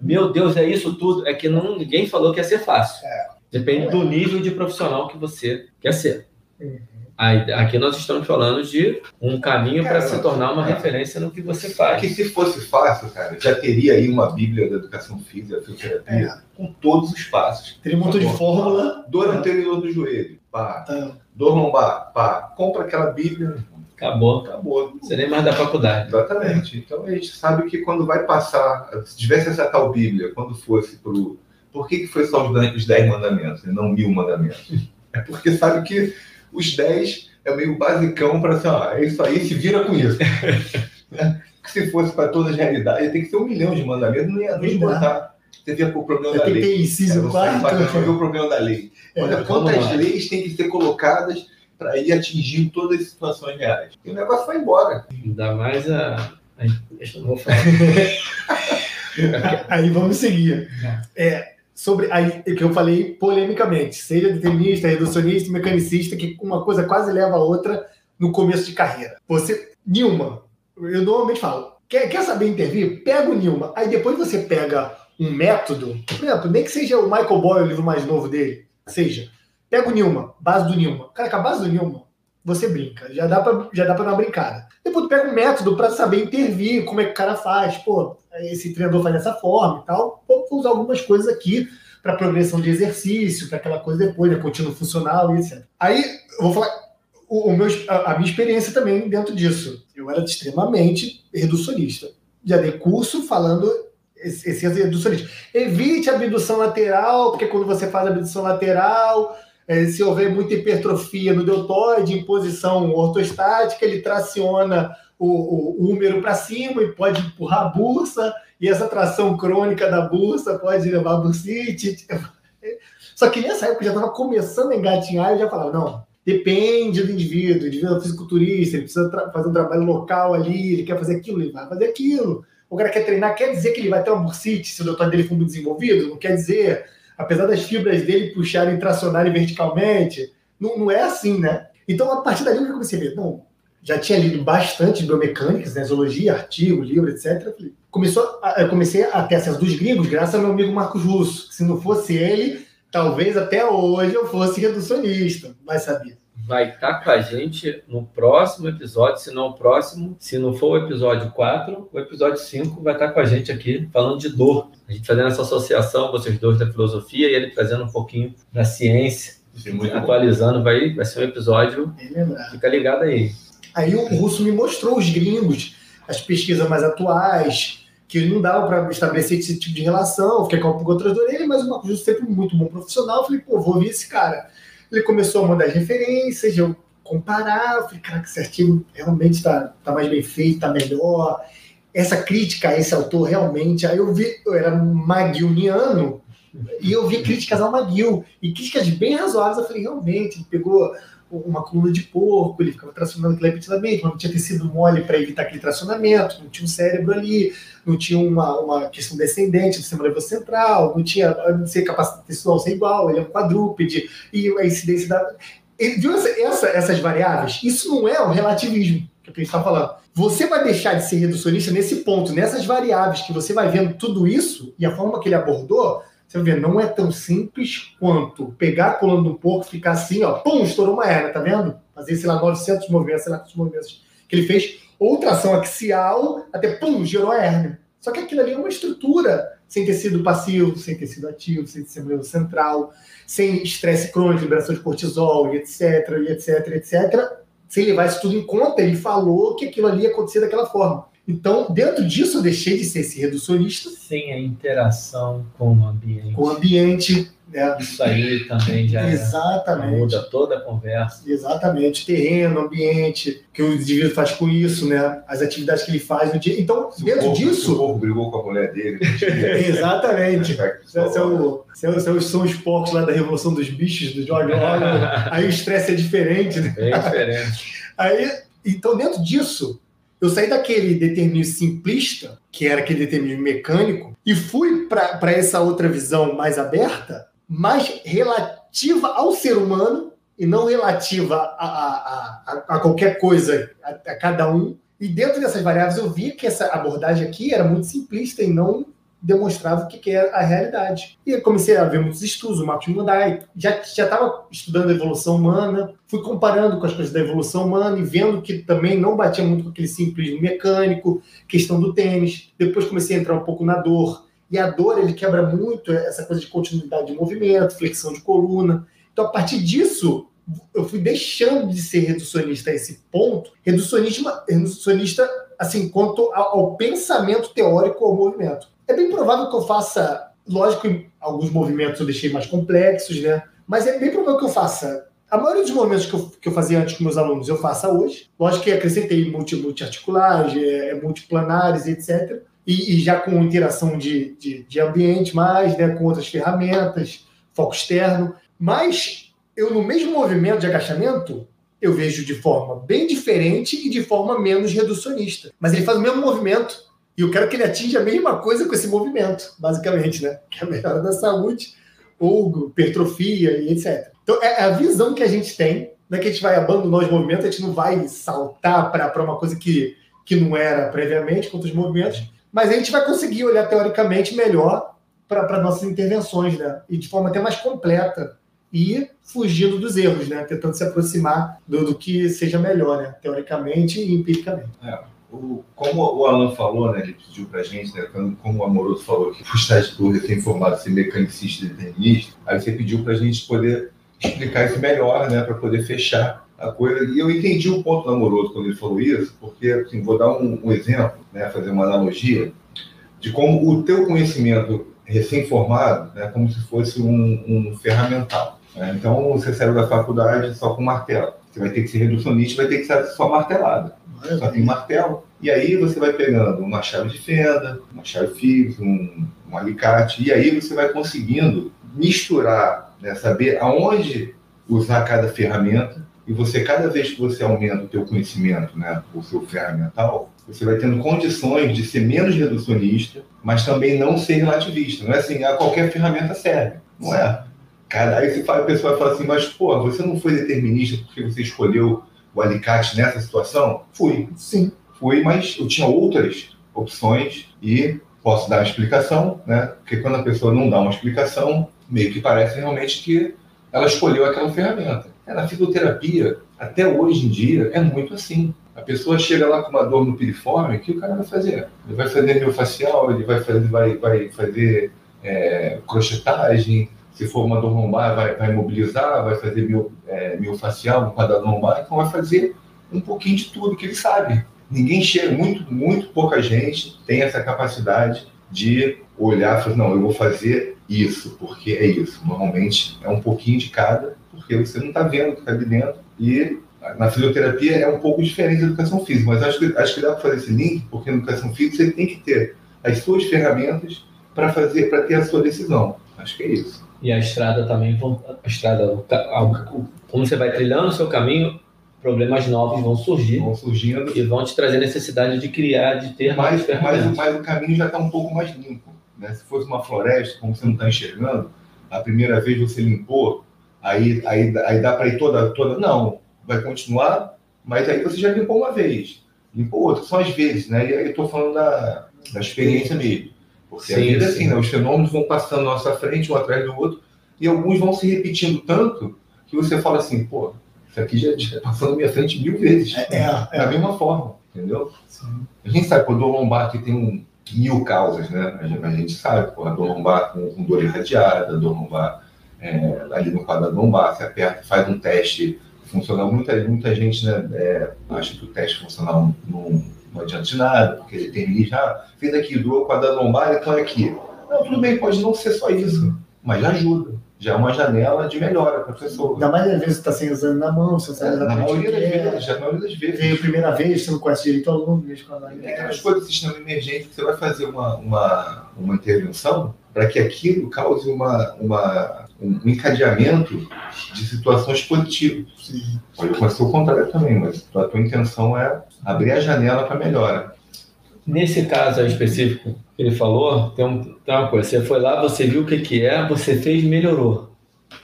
Meu Deus, é isso tudo. É que não, ninguém falou que ia ser fácil. Depende do nível de profissional que você quer ser. Uhum. Aí, aqui nós estamos falando de um caminho para se tornar uma é. referência no que você Que faz. se fosse fácil, cara, já teria aí uma bíblia da educação física, fisioterapia, com todos os passos. Teria um de fórmula. Dor anterior do joelho, pá. Ah, Dor lombar, pá. Compra aquela bíblia, Acabou. acabou. Você nem mais da faculdade. Exatamente. Então a gente sabe que quando vai passar, se tivesse essa tal Bíblia, quando fosse pro. Por que, que foi só os dez- os dez mandamentos e não mil mandamentos? É porque sabe que os dez é meio basicão para assim, ó, é isso aí, se vira com isso. *laughs* Né? Que se fosse para todas as realidades, tem que ser um milhão de mandamentos, não ia não ia esgotar. Você via o problema da Tem que lei. ter inciso É, você quarto. vai ver o problema da lei. É, Olha quantas leis têm que ser colocadas para ir atingir todas as situações reais. E o negócio vai embora. Ainda mais a. Ai, Deixa eu não vou falar. *laughs* Aí vamos seguir. É, sobre aí, que eu falei polemicamente, seja determinista, reducionista, mecanicista, que uma coisa quase leva a outra no começo de carreira. Você, Nilma, eu normalmente falo, Quer, quer saber intervir? Pega o Nilma. Aí depois você pega um método, por exemplo, nem que seja o Michael Boyle, o livro mais novo dele, seja, pega o Nilma, base do Nilma. Cara, com a base do Nilma, você brinca. Já dá pra, já dá pra dar uma brincada. Depois tu pega um método para saber intervir, como é que o cara faz. Pô, esse treinador faz dessa forma e tal. Vou usar algumas coisas aqui para progressão de exercício, para aquela coisa depois, né, contínuo funcional e etc. Aí, eu vou falar o, o meu, a, a, minha experiência também dentro disso. Eu era extremamente reducionista. Já dei curso falando esse reducionista. Evite a abdução lateral, porque quando você faz a abdução lateral, é, se houver muita hipertrofia no deltoide, em posição ortostática, ele traciona o, o, húmero para cima e pode empurrar a bursa, e essa tração crônica da bursa pode levar a bursite. *laughs* Só que nessa época eu já estava começando a engatinhar e já falava, não, depende do indivíduo, o indivíduo é fisiculturista, ele precisa fazer um trabalho local ali, ele quer fazer aquilo, ele vai fazer aquilo. O cara quer treinar, quer dizer que ele vai ter uma bursite se o deltoide dele for muito desenvolvido? Não quer dizer. Apesar das fibras dele puxarem, tracionarem verticalmente, não, não é assim, né? Então, a partir dali eu comecei a ver, não, já tinha lido bastante biomecânicas, né, zoologia, artigo, livro, etc. Começou a, comecei a ter acesso dos gringos graças ao meu amigo Marcos Russo. Se não fosse ele, talvez até hoje eu fosse reducionista, vai saber. Vai estar tá com a gente no próximo episódio, se não o próximo, se não for o episódio 4, o episódio 5 vai estar tá com a gente aqui falando de dor. A gente fazendo essa associação, vocês dois da filosofia e ele trazendo um pouquinho da ciência, atualizando, vai, vai ser um episódio. Fica ligado aí. Aí o russo me mostrou os gringos, as pesquisas mais atuais, que não dava para estabelecer esse tipo de relação, fiquei com um pouco atrás da orelha, mas o Marco Justo sempre muito bom profissional. Eu falei, pô, vou ouvir esse cara. Ele começou a mandar as referências, eu comparar, eu falei, cara, que esse artigo realmente está tá mais bem feito, está melhor. Essa crítica a esse autor realmente, aí eu vi, eu era maguilniano, e eu vi críticas ao Maguil, e críticas bem razoáveis, eu falei, realmente, ele pegou uma coluna de porco, ele ficava tracionando aquilo repetidamente, mas não tinha tecido mole para evitar aquele tracionamento, não tinha um cérebro ali, não tinha uma, uma questão descendente do sistema nervoso central, não tinha não capacidade tecidual ser igual, ele é um quadrúpede, e a incidência da. Ele viu essa, essa, essas variáveis? Isso não é o relativismo que a gente está falando. Você vai deixar de ser reducionista nesse ponto, nessas variáveis que você vai vendo tudo isso, e a forma que ele abordou, você ver, não é tão simples quanto pegar a coluna do porco, ficar assim, ó, pum, estourou uma hernia, tá vendo? Fazer, sei lá, 900 movimentos, sei lá quantos movimentos que ele fez, ou tração axial, até pum, gerou a hérnia. Só que aquilo ali é uma estrutura sem tecido passivo, sem tecido ativo, sem tecido central, sem estresse crônico, liberação de cortisol, etc, etc, etc. Sem levar isso tudo em conta, ele falou que aquilo ali ia acontecer daquela forma. Então, dentro disso, eu deixei de ser esse reducionista. Sem a interação com o ambiente. Com o ambiente. Né? Isso aí também já é Exatamente. muda toda a conversa. Exatamente. Terreno, ambiente, que o indivíduo faz com isso, né? as atividades que ele faz no dia. Então, se dentro o disso. O povo brigou com a mulher dele. *laughs* Exatamente. são, são, são os porcos lá da Revolução dos Bichos, do George Orwell. *laughs* aí o estresse é diferente. Né? Bem diferente. Aí, então, dentro disso, eu saí daquele determinismo simplista, que era aquele determinismo mecânico, e fui para essa outra visão mais aberta, mais relativa ao ser humano e não relativa a, a, a, a qualquer coisa, a, a cada um. E dentro dessas variáveis eu vi que essa abordagem aqui era muito simplista e não demonstrava o que, que é a realidade. E comecei a ver muitos estudos, o Martin Mundai, já estava estudando a evolução humana, fui comparando com as coisas da evolução humana e vendo que também não batia muito com aquele simplismo mecânico, questão do tênis. Depois comecei a entrar um pouco na dor. E a dor, ele quebra muito essa coisa de continuidade de movimento, flexão de coluna. Então, a partir disso, eu fui deixando de ser reducionista a esse ponto, reducionista, reducionista assim, quanto ao, ao pensamento teórico ao movimento. É bem provável que eu faça, lógico, alguns movimentos eu deixei mais complexos, né? Mas é bem provável que eu faça. A maioria dos movimentos que eu, que eu fazia antes com meus alunos, eu faça hoje. Lógico que acrescentei multi, multiarticulares, é, é, multiplanares, etc. E, e, já com interação de, de, de ambiente mais, né? Com outras ferramentas, foco externo. Mas eu, no mesmo movimento de agachamento, eu vejo de forma bem diferente e de forma menos reducionista. Mas ele faz o mesmo movimento e eu quero que ele atinja a mesma coisa com esse movimento, basicamente, né? Que é a melhora da saúde, ou hipertrofia e etc. Então, é a visão que a gente tem, não é que a gente vai abandonar os movimentos, a gente não vai saltar para uma coisa que que não era previamente, com outros movimentos, mas a gente vai conseguir olhar teoricamente melhor para nossas intervenções, né? E de forma até mais completa e fugindo dos erros, né? Tentando se aproximar do, do que seja melhor, né? Teoricamente e empiricamente. É. O, como o Alan falou, né, ele pediu para a gente, né, como o Amoroso falou que o estágio do recém-formado ser mecanicista e determinista, aí você pediu para a gente poder explicar isso melhor, né, para poder fechar a coisa. E eu entendi o ponto do Amoroso quando ele falou isso, porque, assim, vou dar um, um exemplo, né, fazer uma analogia, de como o teu conhecimento recém-formado, né, como se fosse um, um ferramental. Né? Então, você saiu da faculdade só com martelo. Você vai ter que ser reducionista, vai ter que ser só Só tem martelo. E aí você vai pegando uma chave de fenda, uma chave fix, um, um alicate, e aí você vai conseguindo misturar, né, saber aonde usar cada ferramenta, e você, cada vez que você aumenta o teu conhecimento, né, o seu ferramental, você vai tendo condições de ser menos reducionista, mas também não ser relativista. Não é assim, ah, qualquer ferramenta serve. Não é. Cara, aí você fala, a pessoa fala assim, mas pô, você não foi determinista porque você escolheu o alicate nessa situação? Fui. Sim. Fui, mas eu tinha outras opções e posso dar uma explicação, né? Porque quando a pessoa não dá uma explicação, meio que parece realmente que ela escolheu aquela ferramenta. Na fisioterapia, até hoje em dia, é muito assim. A pessoa chega lá com uma dor no piriforme, o que o cara vai fazer? Ele vai fazer miofascial, ele vai fazer, vai, vai fazer é, crochetagem, se for uma dor lombar, vai, vai mobilizar, vai fazer mio, é, miofacial, um quadrado lombar, então vai fazer um pouquinho de tudo que ele sabe. Ninguém chega, muito, muito pouca gente tem essa capacidade de olhar e falar, não, eu vou fazer isso, porque é isso. Normalmente é um pouquinho de cada, porque você não está vendo o que está ali dentro. E na fisioterapia é um pouco diferente da educação física, mas acho que, acho que dá para fazer esse link, porque na educação física você tem que ter as suas ferramentas para fazer, para ter a sua decisão. Acho que é isso. E a estrada também, a estrada, como você vai trilhando o seu caminho, problemas novos vão surgir. Vão surgindo. E vão te trazer necessidade de criar, de ter mais ferramentas. Mas, mas o caminho já está um pouco mais limpo. Né? Se fosse uma floresta, como você não está enxergando, a primeira vez você limpou, aí, aí, aí dá para ir toda, toda. Não, vai continuar, mas aí você já limpou uma vez, limpou outra, são as vezes, né? E aí eu estou falando da, da experiência mesmo. Porque sim, a vida é assim, né? Os fenômenos vão passando na nossa frente, um atrás do outro, e alguns vão se repetindo tanto que você fala assim, pô, isso aqui já está passando na minha frente mil vezes. É, é, é. Da mesma forma, entendeu? Sim. A gente sabe que o dor lombar que tem um, mil causas, né? A gente, a gente sabe, pô, a dor lombar com, com dor irradiada, a dor lombar é, ali no quadrado lombar, você aperta, faz um teste funcional. Muita, muita gente né, é, acha que o teste funcional não, não adianta de nada, porque ele tem já fez aqui, doou quadrado lombar, então é aqui. Não, tudo bem, pode não ser só isso, mas já ajuda. Já é uma janela de melhora para a pessoa. Ainda mais às vezes você está sem exame na mão, você sai é, na maioria das vezes, já na maioria das vezes. Veio a primeira vez, você não conhece direito o aluno, mesmo com a É aquelas coisas do sistema emergente que você vai fazer uma, uma, uma intervenção para que aquilo cause uma, uma um encadeamento de situações positivas. Sim. Pode acontecer o contrário também, mas a tua intenção é abrir a janela para melhora. Nesse caso específico que ele falou, tem, um, tem, uma coisa. Você foi lá, você viu o que, que é, você fez melhorou.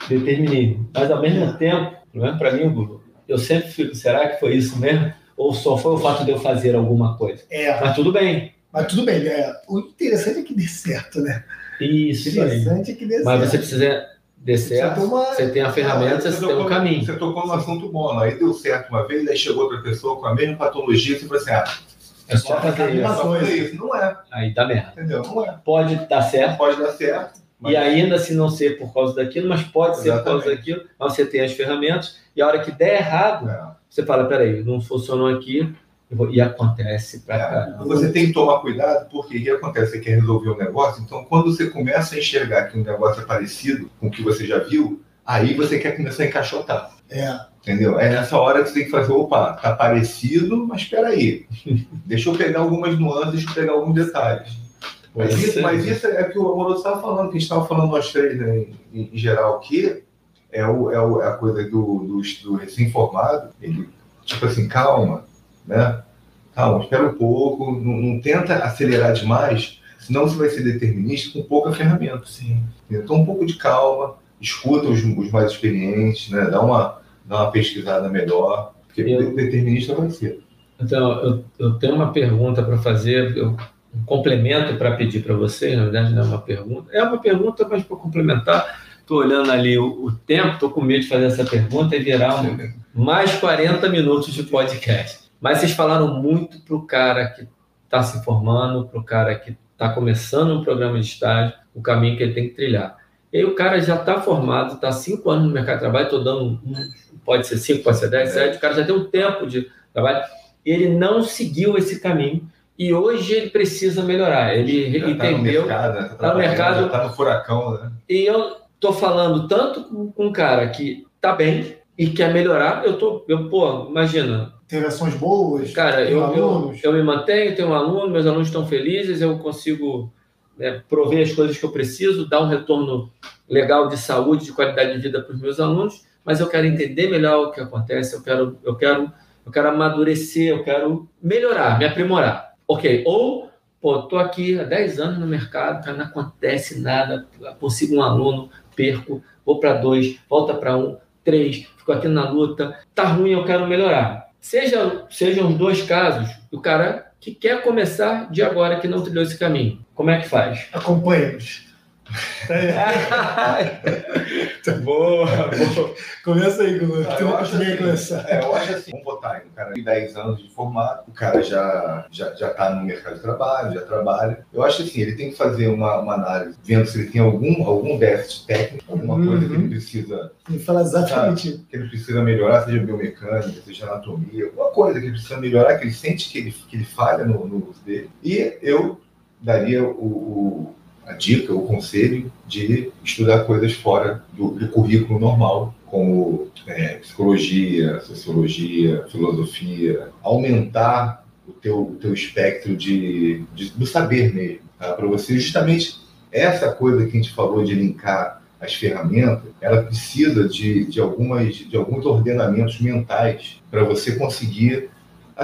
Determinei. Mas ao mesmo tempo, para mim, eu sempre fico, será que foi isso mesmo? Ou só foi o fato de eu fazer alguma coisa? É. Mas tudo bem. Mas tudo bem. É. O interessante é que dê certo, né? Isso. O interessante aí. é que dê Mas você precisa dê certo, uma... você tem a ferramenta, você, você tem o caminho. Você tocou num assunto bom, aí deu certo uma vez, aí chegou outra pessoa com a mesma patologia, você falou assim, ah, é só fazer isso. Só fazer isso. Não é. Aí dá merda. Entendeu? Não é. Pode dar certo. Pode dar certo. Mas... E ainda se não ser por causa daquilo, mas pode Exatamente. ser por causa daquilo, mas você tem as ferramentas, e a hora que der errado, é. você fala, peraí, não funcionou aqui, e acontece pra é, Você tem que tomar cuidado, porque o que acontece? Você quer resolver um negócio, então quando você começa a enxergar que um negócio é parecido com o que você já viu, aí você quer começar a encaixotar. É. Entendeu? É nessa hora que você tem que fazer, opa, tá parecido, mas espera aí. *laughs* deixa eu pegar algumas nuances, deixa eu pegar alguns detalhes. Mas isso, mas isso, é o que o Amoroso estava falando, que a gente estava falando nós três, né, em, em, geral, que é, o, é, o, é a coisa do, do, do recém-formado, ele, tipo assim, calma, né? Calma, espera um pouco, não, não, tenta acelerar demais, senão você vai ser determinista com pouca ferramenta. Sim. Então, um pouco de calma, escuta os, os mais experientes, né? Dá uma, dá uma pesquisada melhor, porque eu, determinista vai ser. Então, eu, eu tenho uma pergunta para fazer, eu, um complemento para pedir para vocês, na verdade não é uma pergunta, é uma pergunta, mas para complementar, estou olhando ali o, o tempo, estou com medo de fazer essa pergunta e virar um, mais 40 minutos de podcast. Mas vocês falaram muito para o cara que está se formando, para o cara que está começando um programa de estágio, o caminho que ele tem que trilhar. E aí o cara já está formado, está cinco anos no mercado de trabalho, estou dando pode ser cinco, pode ser dez, é. sete, o cara já tem um tempo de trabalho, ele não seguiu esse caminho e hoje ele precisa melhorar. Ele já entendeu. Está no mercado, está tá no, mercado, tá no furacão, né? E eu estou falando tanto com um cara que está bem e quer melhorar, eu tô, eu, pô, imagina. Tem ações boas. Cara, eu, eu, eu, me mantenho, tenho um aluno, meus alunos estão felizes, eu consigo né, prover as coisas que eu preciso, dar um retorno legal de saúde, de qualidade de vida para os meus alunos, mas eu quero entender melhor o que acontece, eu quero, eu quero, eu quero amadurecer, eu quero melhorar, me aprimorar. Ok, ou, pô, tô aqui há 10 anos no mercado, cara, não acontece nada, consigo um aluno, perco, vou para dois, volta para um, três, fico aqui na luta, tá ruim, eu quero melhorar. Seja, sejam dois casos, o cara que quer começar de agora, que não trilhou esse caminho, como é que faz? Acompanha-nos. Tá *laughs* boa, boa. Começa aí, Gugu. Ah, eu, acho assim, começar. É, eu acho assim, vamos botar aí, um cara de 10 anos de formado, o cara já, já, já tá no mercado de trabalho, já trabalha. Eu acho assim, ele tem que fazer uma, uma análise, vendo se ele tem algum, algum déficit técnico, alguma uhum. coisa que ele precisa. Ele fala exatamente. Sabe, que ele precisa melhorar, seja biomecânica, seja anatomia, alguma coisa que ele precisa melhorar, que ele sente que ele, que ele falha no, no uso dele. E eu daria o, o a dica, o conselho de estudar coisas fora do, do currículo normal, como é, psicologia, sociologia, filosofia, aumentar o teu, o teu espectro de, de do saber mesmo, tá? para você justamente essa coisa que a gente falou de linkar as ferramentas, ela precisa de, de, algumas, de alguns ordenamentos mentais para você conseguir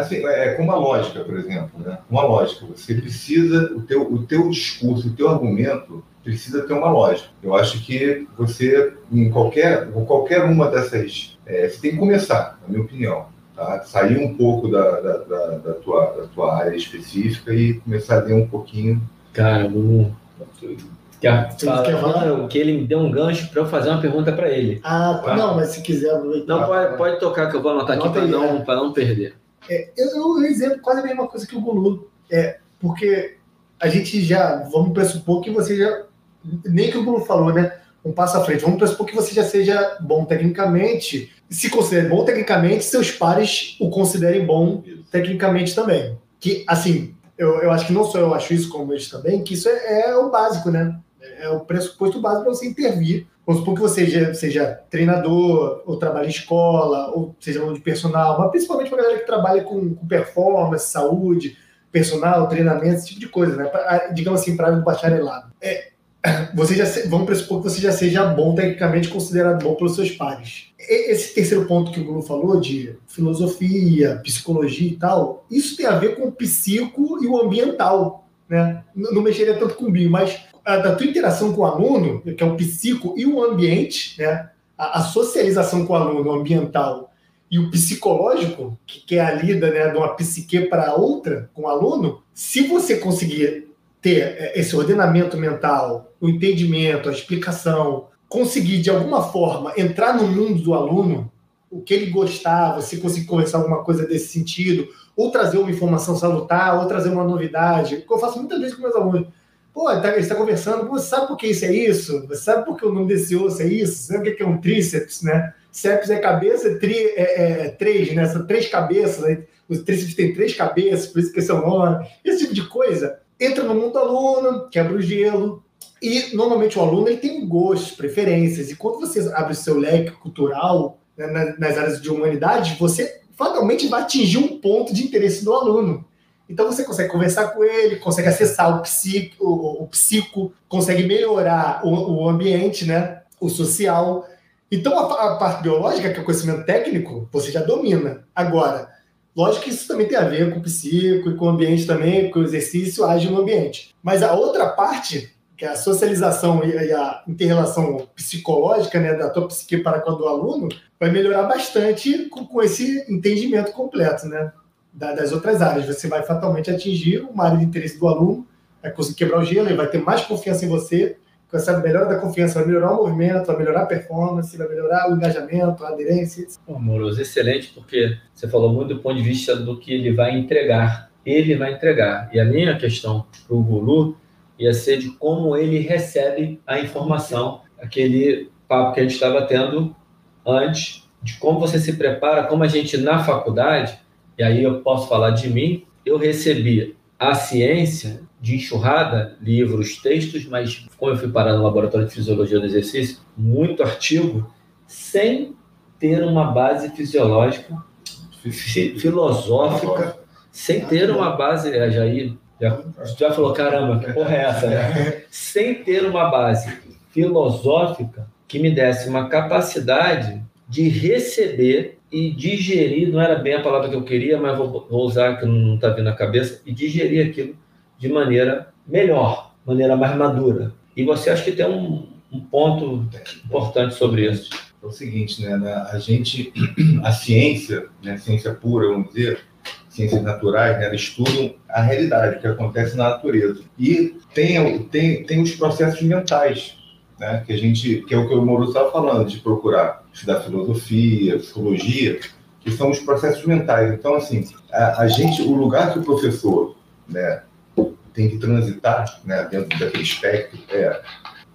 assim, é, é com uma lógica, por exemplo, né? Uma lógica. Você precisa, o teu, o teu discurso, o teu argumento precisa ter uma lógica. Eu acho que você, em qualquer, qualquer uma dessas, é, você tem que começar, na minha opinião. Tá? Sair um pouco da, da, da, da, tua, da tua área específica e começar a ler um pouquinho. Cara, o que, falar? que ele me deu um gancho para eu fazer uma pergunta para ele. Ah, tá. não, mas se quiser aproveitar. Não, pode, pode tocar que eu vou anotar Anota aqui para não, é. não perder. É, eu, eu exemplo quase a mesma coisa que o Gulu. É, porque a gente já, vamos pressupor que você já, nem que o Gulu falou, né? Um passo à frente. Vamos pressupor que você já seja bom tecnicamente. Se considere bom tecnicamente, seus pares o considerem bom tecnicamente também. Que, assim, eu, eu acho que não só eu acho isso, como eles também, que isso é, é o básico, né? É o pressuposto básico para você intervir Vamos supor que você seja, seja, treinador, ou trabalhe em escola, ou seja aluno de personal, mas principalmente para galera que trabalha com, com, performance, saúde, personal, treinamento, esse tipo de coisa, né? Pra, digamos assim, para o bacharelado. É, você já, vamos pressupor que você já seja bom, tecnicamente considerado bom pelos seus pares. Esse terceiro ponto que o Bruno falou, de filosofia, psicologia e tal, isso tem a ver com o psico e o ambiental. Né? Não mexeria tanto com o bio, mas da tua interação com o aluno, que é o psico, e o ambiente, né? a, a socialização com o aluno, o ambiental, e o psicológico, que, que é a lida né, de uma psique para outra com o aluno, se você conseguir ter é, esse ordenamento mental, o entendimento, a explicação, conseguir de alguma forma entrar no mundo do aluno, o que ele gostar, você conseguir conversar alguma coisa desse sentido, ou trazer uma informação salutar, ou trazer uma novidade, que eu faço muitas vezes com meus alunos. Pô, ele está tá conversando, você sabe por que isso é isso? Você sabe por que o nome desse osso é isso? Você sabe o que é um tríceps, né? Ceps é cabeça, tri é, é três, né? São três cabeças, né? os tríceps têm três cabeças, por isso que esse é o nome. Esse tipo de coisa. Entra no mundo do aluno, quebra o gelo, e normalmente o aluno ele tem gostos, preferências. E quando você abre o seu leque cultural né, nas áreas de humanidade, você fatalmente vai atingir um ponto de interesse do aluno. Então você consegue conversar com ele, consegue acessar o psico, o, o psico consegue melhorar o, o, ambiente, né? O social. Então a, a, parte biológica, que é o conhecimento técnico, você já domina. Agora, lógico que isso também tem a ver com o psico e com o ambiente também, porque o exercício age no ambiente. Mas a outra parte, que é a socialização e a interrelação psicológica, né, da tua psique para com a do aluno, vai melhorar bastante com, com esse entendimento completo, né? Da, das outras áreas. Você vai fatalmente atingir uma área de interesse do aluno, vai conseguir quebrar o gelo, ele vai ter mais confiança em você. Com essa melhora da confiança, vai melhorar o movimento, vai melhorar a performance, vai melhorar o engajamento, a aderência. Amoroso, excelente, porque você falou muito do ponto de vista do que ele vai entregar. Ele vai entregar. E a minha questão para o Gulu ia ser de como ele recebe a informação, aquele papo que a gente estava tendo antes, de como você se prepara, como a gente na faculdade, e aí eu posso falar de mim, eu recebi a ciência de enxurrada, livros, textos, mas como eu fui parar no laboratório de fisiologia do exercício, muito artigo, sem ter uma base fisiológica, filosófica, sem ter uma base, é, Jair já, já falou, caramba, que porra é essa? Né? sem ter uma base filosófica que me desse uma capacidade de receber e digerir, não era bem a palavra que eu queria, mas vou, vou usar que não está vindo na cabeça, e digerir aquilo de maneira melhor, maneira mais madura. E você acha que tem um, um ponto importante sobre isso? É o seguinte, né? A gente, *clears throat* a ciência, né, a ciência pura, vamos dizer, ciências naturais, né, estudam a realidade, o que acontece na natureza. E tem, tem, tem os processos mentais, né, que a gente, que é o que o Moro estava falando, de procurar estudar filosofia, psicologia, que são os processos mentais. Então, assim, a, a gente, o lugar que o professor, né, tem que transitar, né, dentro daquele espectro, é,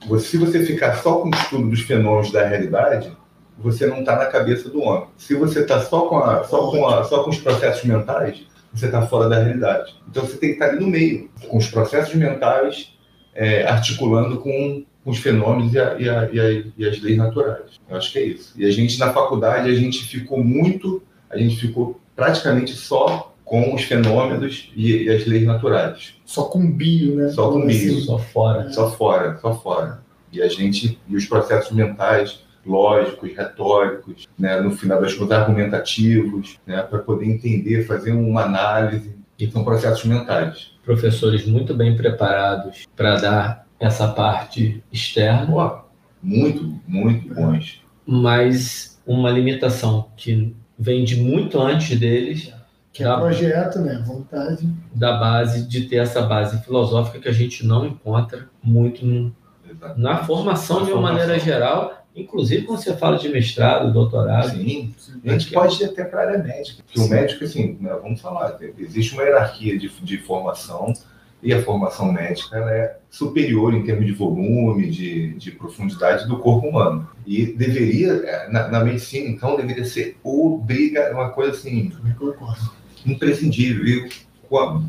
você, se você ficar só com o estudo dos fenômenos da realidade, você não está na cabeça do homem. Se você está só com a, só com a, só com os processos mentais, você está fora da realidade. Então você tem que estar tá ali no meio, com os processos mentais, é, articulando com, os fenômenos e, a, e, a, e, a, e, as leis naturais. Eu acho que é isso. E a gente na faculdade a gente ficou muito, a gente ficou praticamente só com os fenômenos e, as leis naturais. Só com bio, né? Só com bio. Só fora. Só fora, só fora. E a gente e os processos mentais lógicos, retóricos, né, no final das contas argumentativos, né, para poder entender, fazer uma análise. E são processos mentais. Professores muito bem preparados para dar essa parte externa. Pô, muito, muito bons. Mas uma limitação que vem de muito antes deles. Que é o projeto, né? Vontade. Da base, de ter essa base filosófica que a gente não encontra muito no, na formação na de uma formação. maneira geral Inclusive, quando você fala de mestrado, doutorado. Sim, a gente pode ir até para a área médica. Porque o médico, assim, né, vamos falar, existe uma hierarquia de, de formação e a formação médica é superior em termos de volume, de, de profundidade do corpo humano. E deveria, é, na, na medicina, então, deveria ser obriga, uma coisa assim, imprescindível. E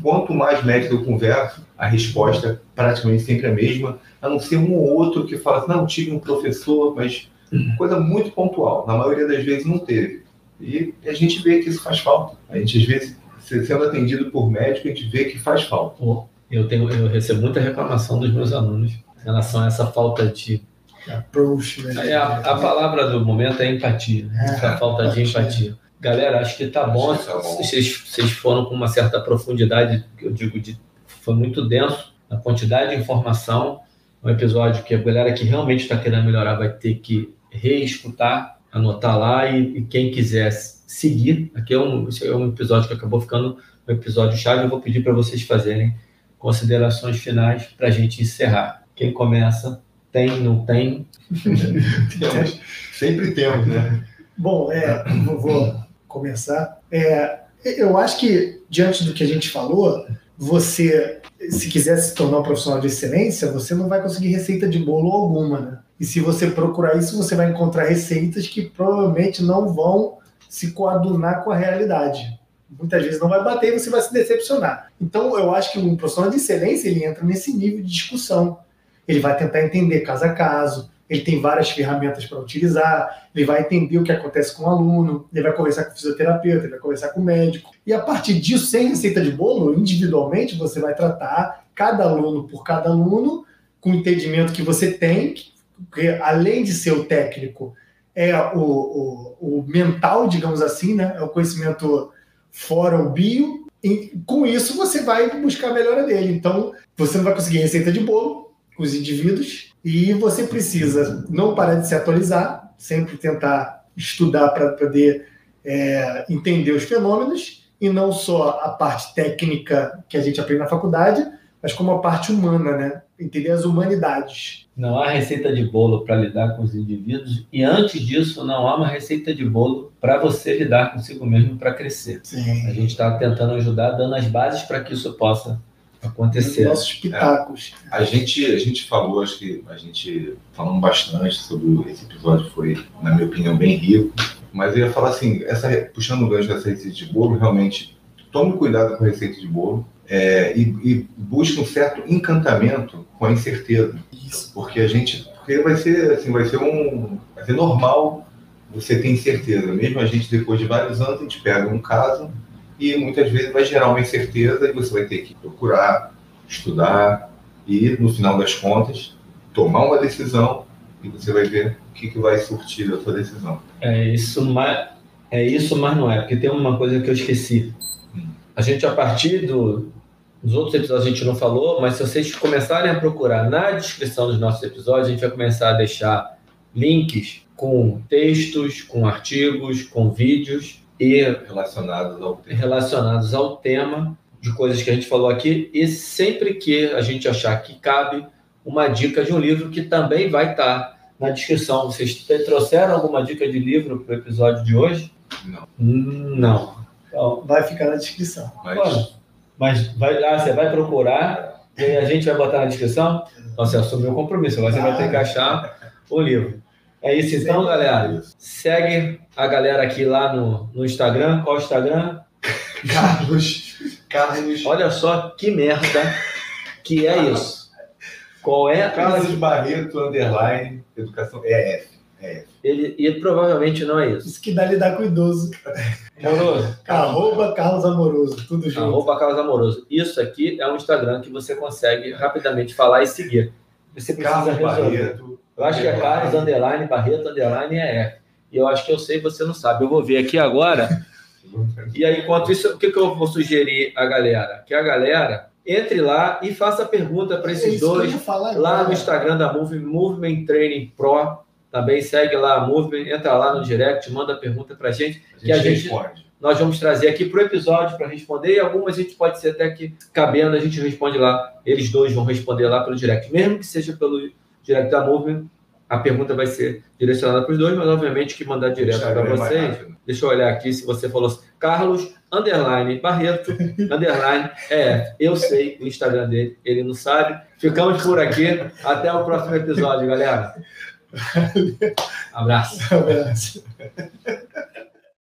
quanto mais médico eu converso, a resposta é praticamente sempre a mesma, a não ser um ou outro que fala, não, tive um professor, mas coisa muito pontual. Na maioria das vezes não teve. E a gente vê que isso faz falta. A gente, às vezes, sendo atendido por médico, a gente vê que faz falta. Eu, tenho, eu recebo muita reclamação dos meus alunos em relação a essa falta de approach. Né? É, a, a, palavra do momento é empatia. Né? É, essa falta de empatia. Galera, acho que tá bom. Tá bom. Vocês, vocês foram com uma certa profundidade, eu digo, de, foi muito denso a quantidade de informação. Um episódio que a galera que realmente está querendo melhorar vai ter que reescutar, anotar lá e, e, quem quiser seguir. Aqui é um, esse é um episódio que acabou ficando um episódio chave. Eu vou pedir para vocês fazerem considerações finais para a gente encerrar. Quem começa? Tem, não tem? *laughs* temos, sempre temos, né? Bom, é, vou, começar. É, eu acho que, diante do que a gente falou, você, se quiser se tornar um profissional de excelência, você não vai conseguir receita de bolo alguma, né? E se você procurar isso, você vai encontrar receitas que provavelmente não vão se coadunar com a realidade. Muitas vezes não vai bater e você vai se decepcionar. Então, eu acho que um profissional de excelência ele entra nesse nível de discussão. Ele vai tentar entender caso a caso, ele tem várias ferramentas para utilizar, ele vai entender o que acontece com o aluno, ele vai conversar com o fisioterapeuta, ele vai conversar com o médico. E a partir disso, sem receita de bolo, individualmente, você vai tratar cada aluno por cada aluno, com o entendimento que você tem, que além de ser o técnico, é o, o, o mental, digamos assim, né? é o conhecimento fora o bio, e com isso você vai buscar a melhora dele. Então, você não vai conseguir receita de bolo com os indivíduos, e você precisa não parar de se atualizar, sempre tentar estudar para poder é, entender os fenômenos e não só a parte técnica que a gente aprende na faculdade, mas como a parte humana, né? Entender as humanidades. Não há receita de bolo para lidar com os indivíduos e antes disso não há uma receita de bolo para você lidar consigo mesmo para crescer. Sim. A gente está tentando ajudar, dando as bases para que isso possa acontecer. Nossos pitacos. A gente, a gente falou, acho que a gente falando bastante sobre esse episódio, foi, na minha opinião, bem rico. Mas eu ia falar assim, essa, puxando o gancho dessa receita de bolo, realmente, tome cuidado com a receita de bolo é, e, e busque um certo encantamento com a incerteza. Isso. Porque a gente, porque vai ser assim, vai ser um, vai ser normal você ter incerteza. Mesmo a gente depois de vários anos a gente pega um caso e muitas vezes vai gerar uma incerteza e você vai ter que procurar, estudar e no final das contas tomar uma decisão e você vai ver o que, que vai surtir da sua decisão. É isso, mas é isso, mas não é, porque tem uma coisa que eu esqueci. A gente, a partir do, dos outros episódios, a gente não falou, mas se vocês começarem a procurar na descrição dos nossos episódios, a gente vai começar a deixar links com textos, com artigos, com vídeos e Relacionados ao tema. relacionados ao tema de coisas que a gente falou aqui e sempre que a gente achar que cabe uma dica de um livro que também vai estar na descrição. Vocês trouxeram alguma dica de livro para o episódio de hoje? Não, Não. Então, Vai ficar na descrição. mas Olha, mas vai lá, você vai procurar e a gente vai botar na descrição. Então você assumiu o compromisso, agora você vai ter que achar o livro. É isso então, galera. Segue a galera aqui lá no, no Instagram. Qual é o Instagram? Carlos. Carlos, Olha só que merda que é isso. Qual é? Carlos Barreto, underline, educação, é F. É. Ele, e provavelmente não é isso. Isso que dá lidar com o idoso. Moroso. *laughs* Arroba Carlos Amoroso. Tudo junto. Arroba Carlos Amoroso. Isso aqui é um Instagram que você consegue rapidamente falar e seguir. Você precisa Carlos resolver. Barreto. Eu acho que é Carlos Underline, Barreto Underline é F. E eu acho que eu sei, você não sabe. Eu vou ver aqui agora. E aí, enquanto isso, o que, que eu vou sugerir à galera? Que a galera entre lá e faça pergunta para É esses eu dois lá no Instagram da Movement, Movement Training Pro. Também segue lá a Movement, entra lá no direct, manda pergunta gente. A gente, Que a gente- responde. Nós vamos trazer aqui pro episódio para responder e algumas a gente pode ser até que cabendo, a gente responde lá. Eles dois vão responder lá pelo direct. Mesmo que seja pelo direct da Movement, a pergunta vai ser direcionada para os dois, mas obviamente que mandar direto para é vocês. Deixa eu olhar aqui se você falou assim, Carlos, underline, Barreto, *laughs* underline, é, eu sei o Instagram dele, ele não sabe. Ficamos por aqui, até o próximo episódio, galera. Abraço. Abraço. *laughs*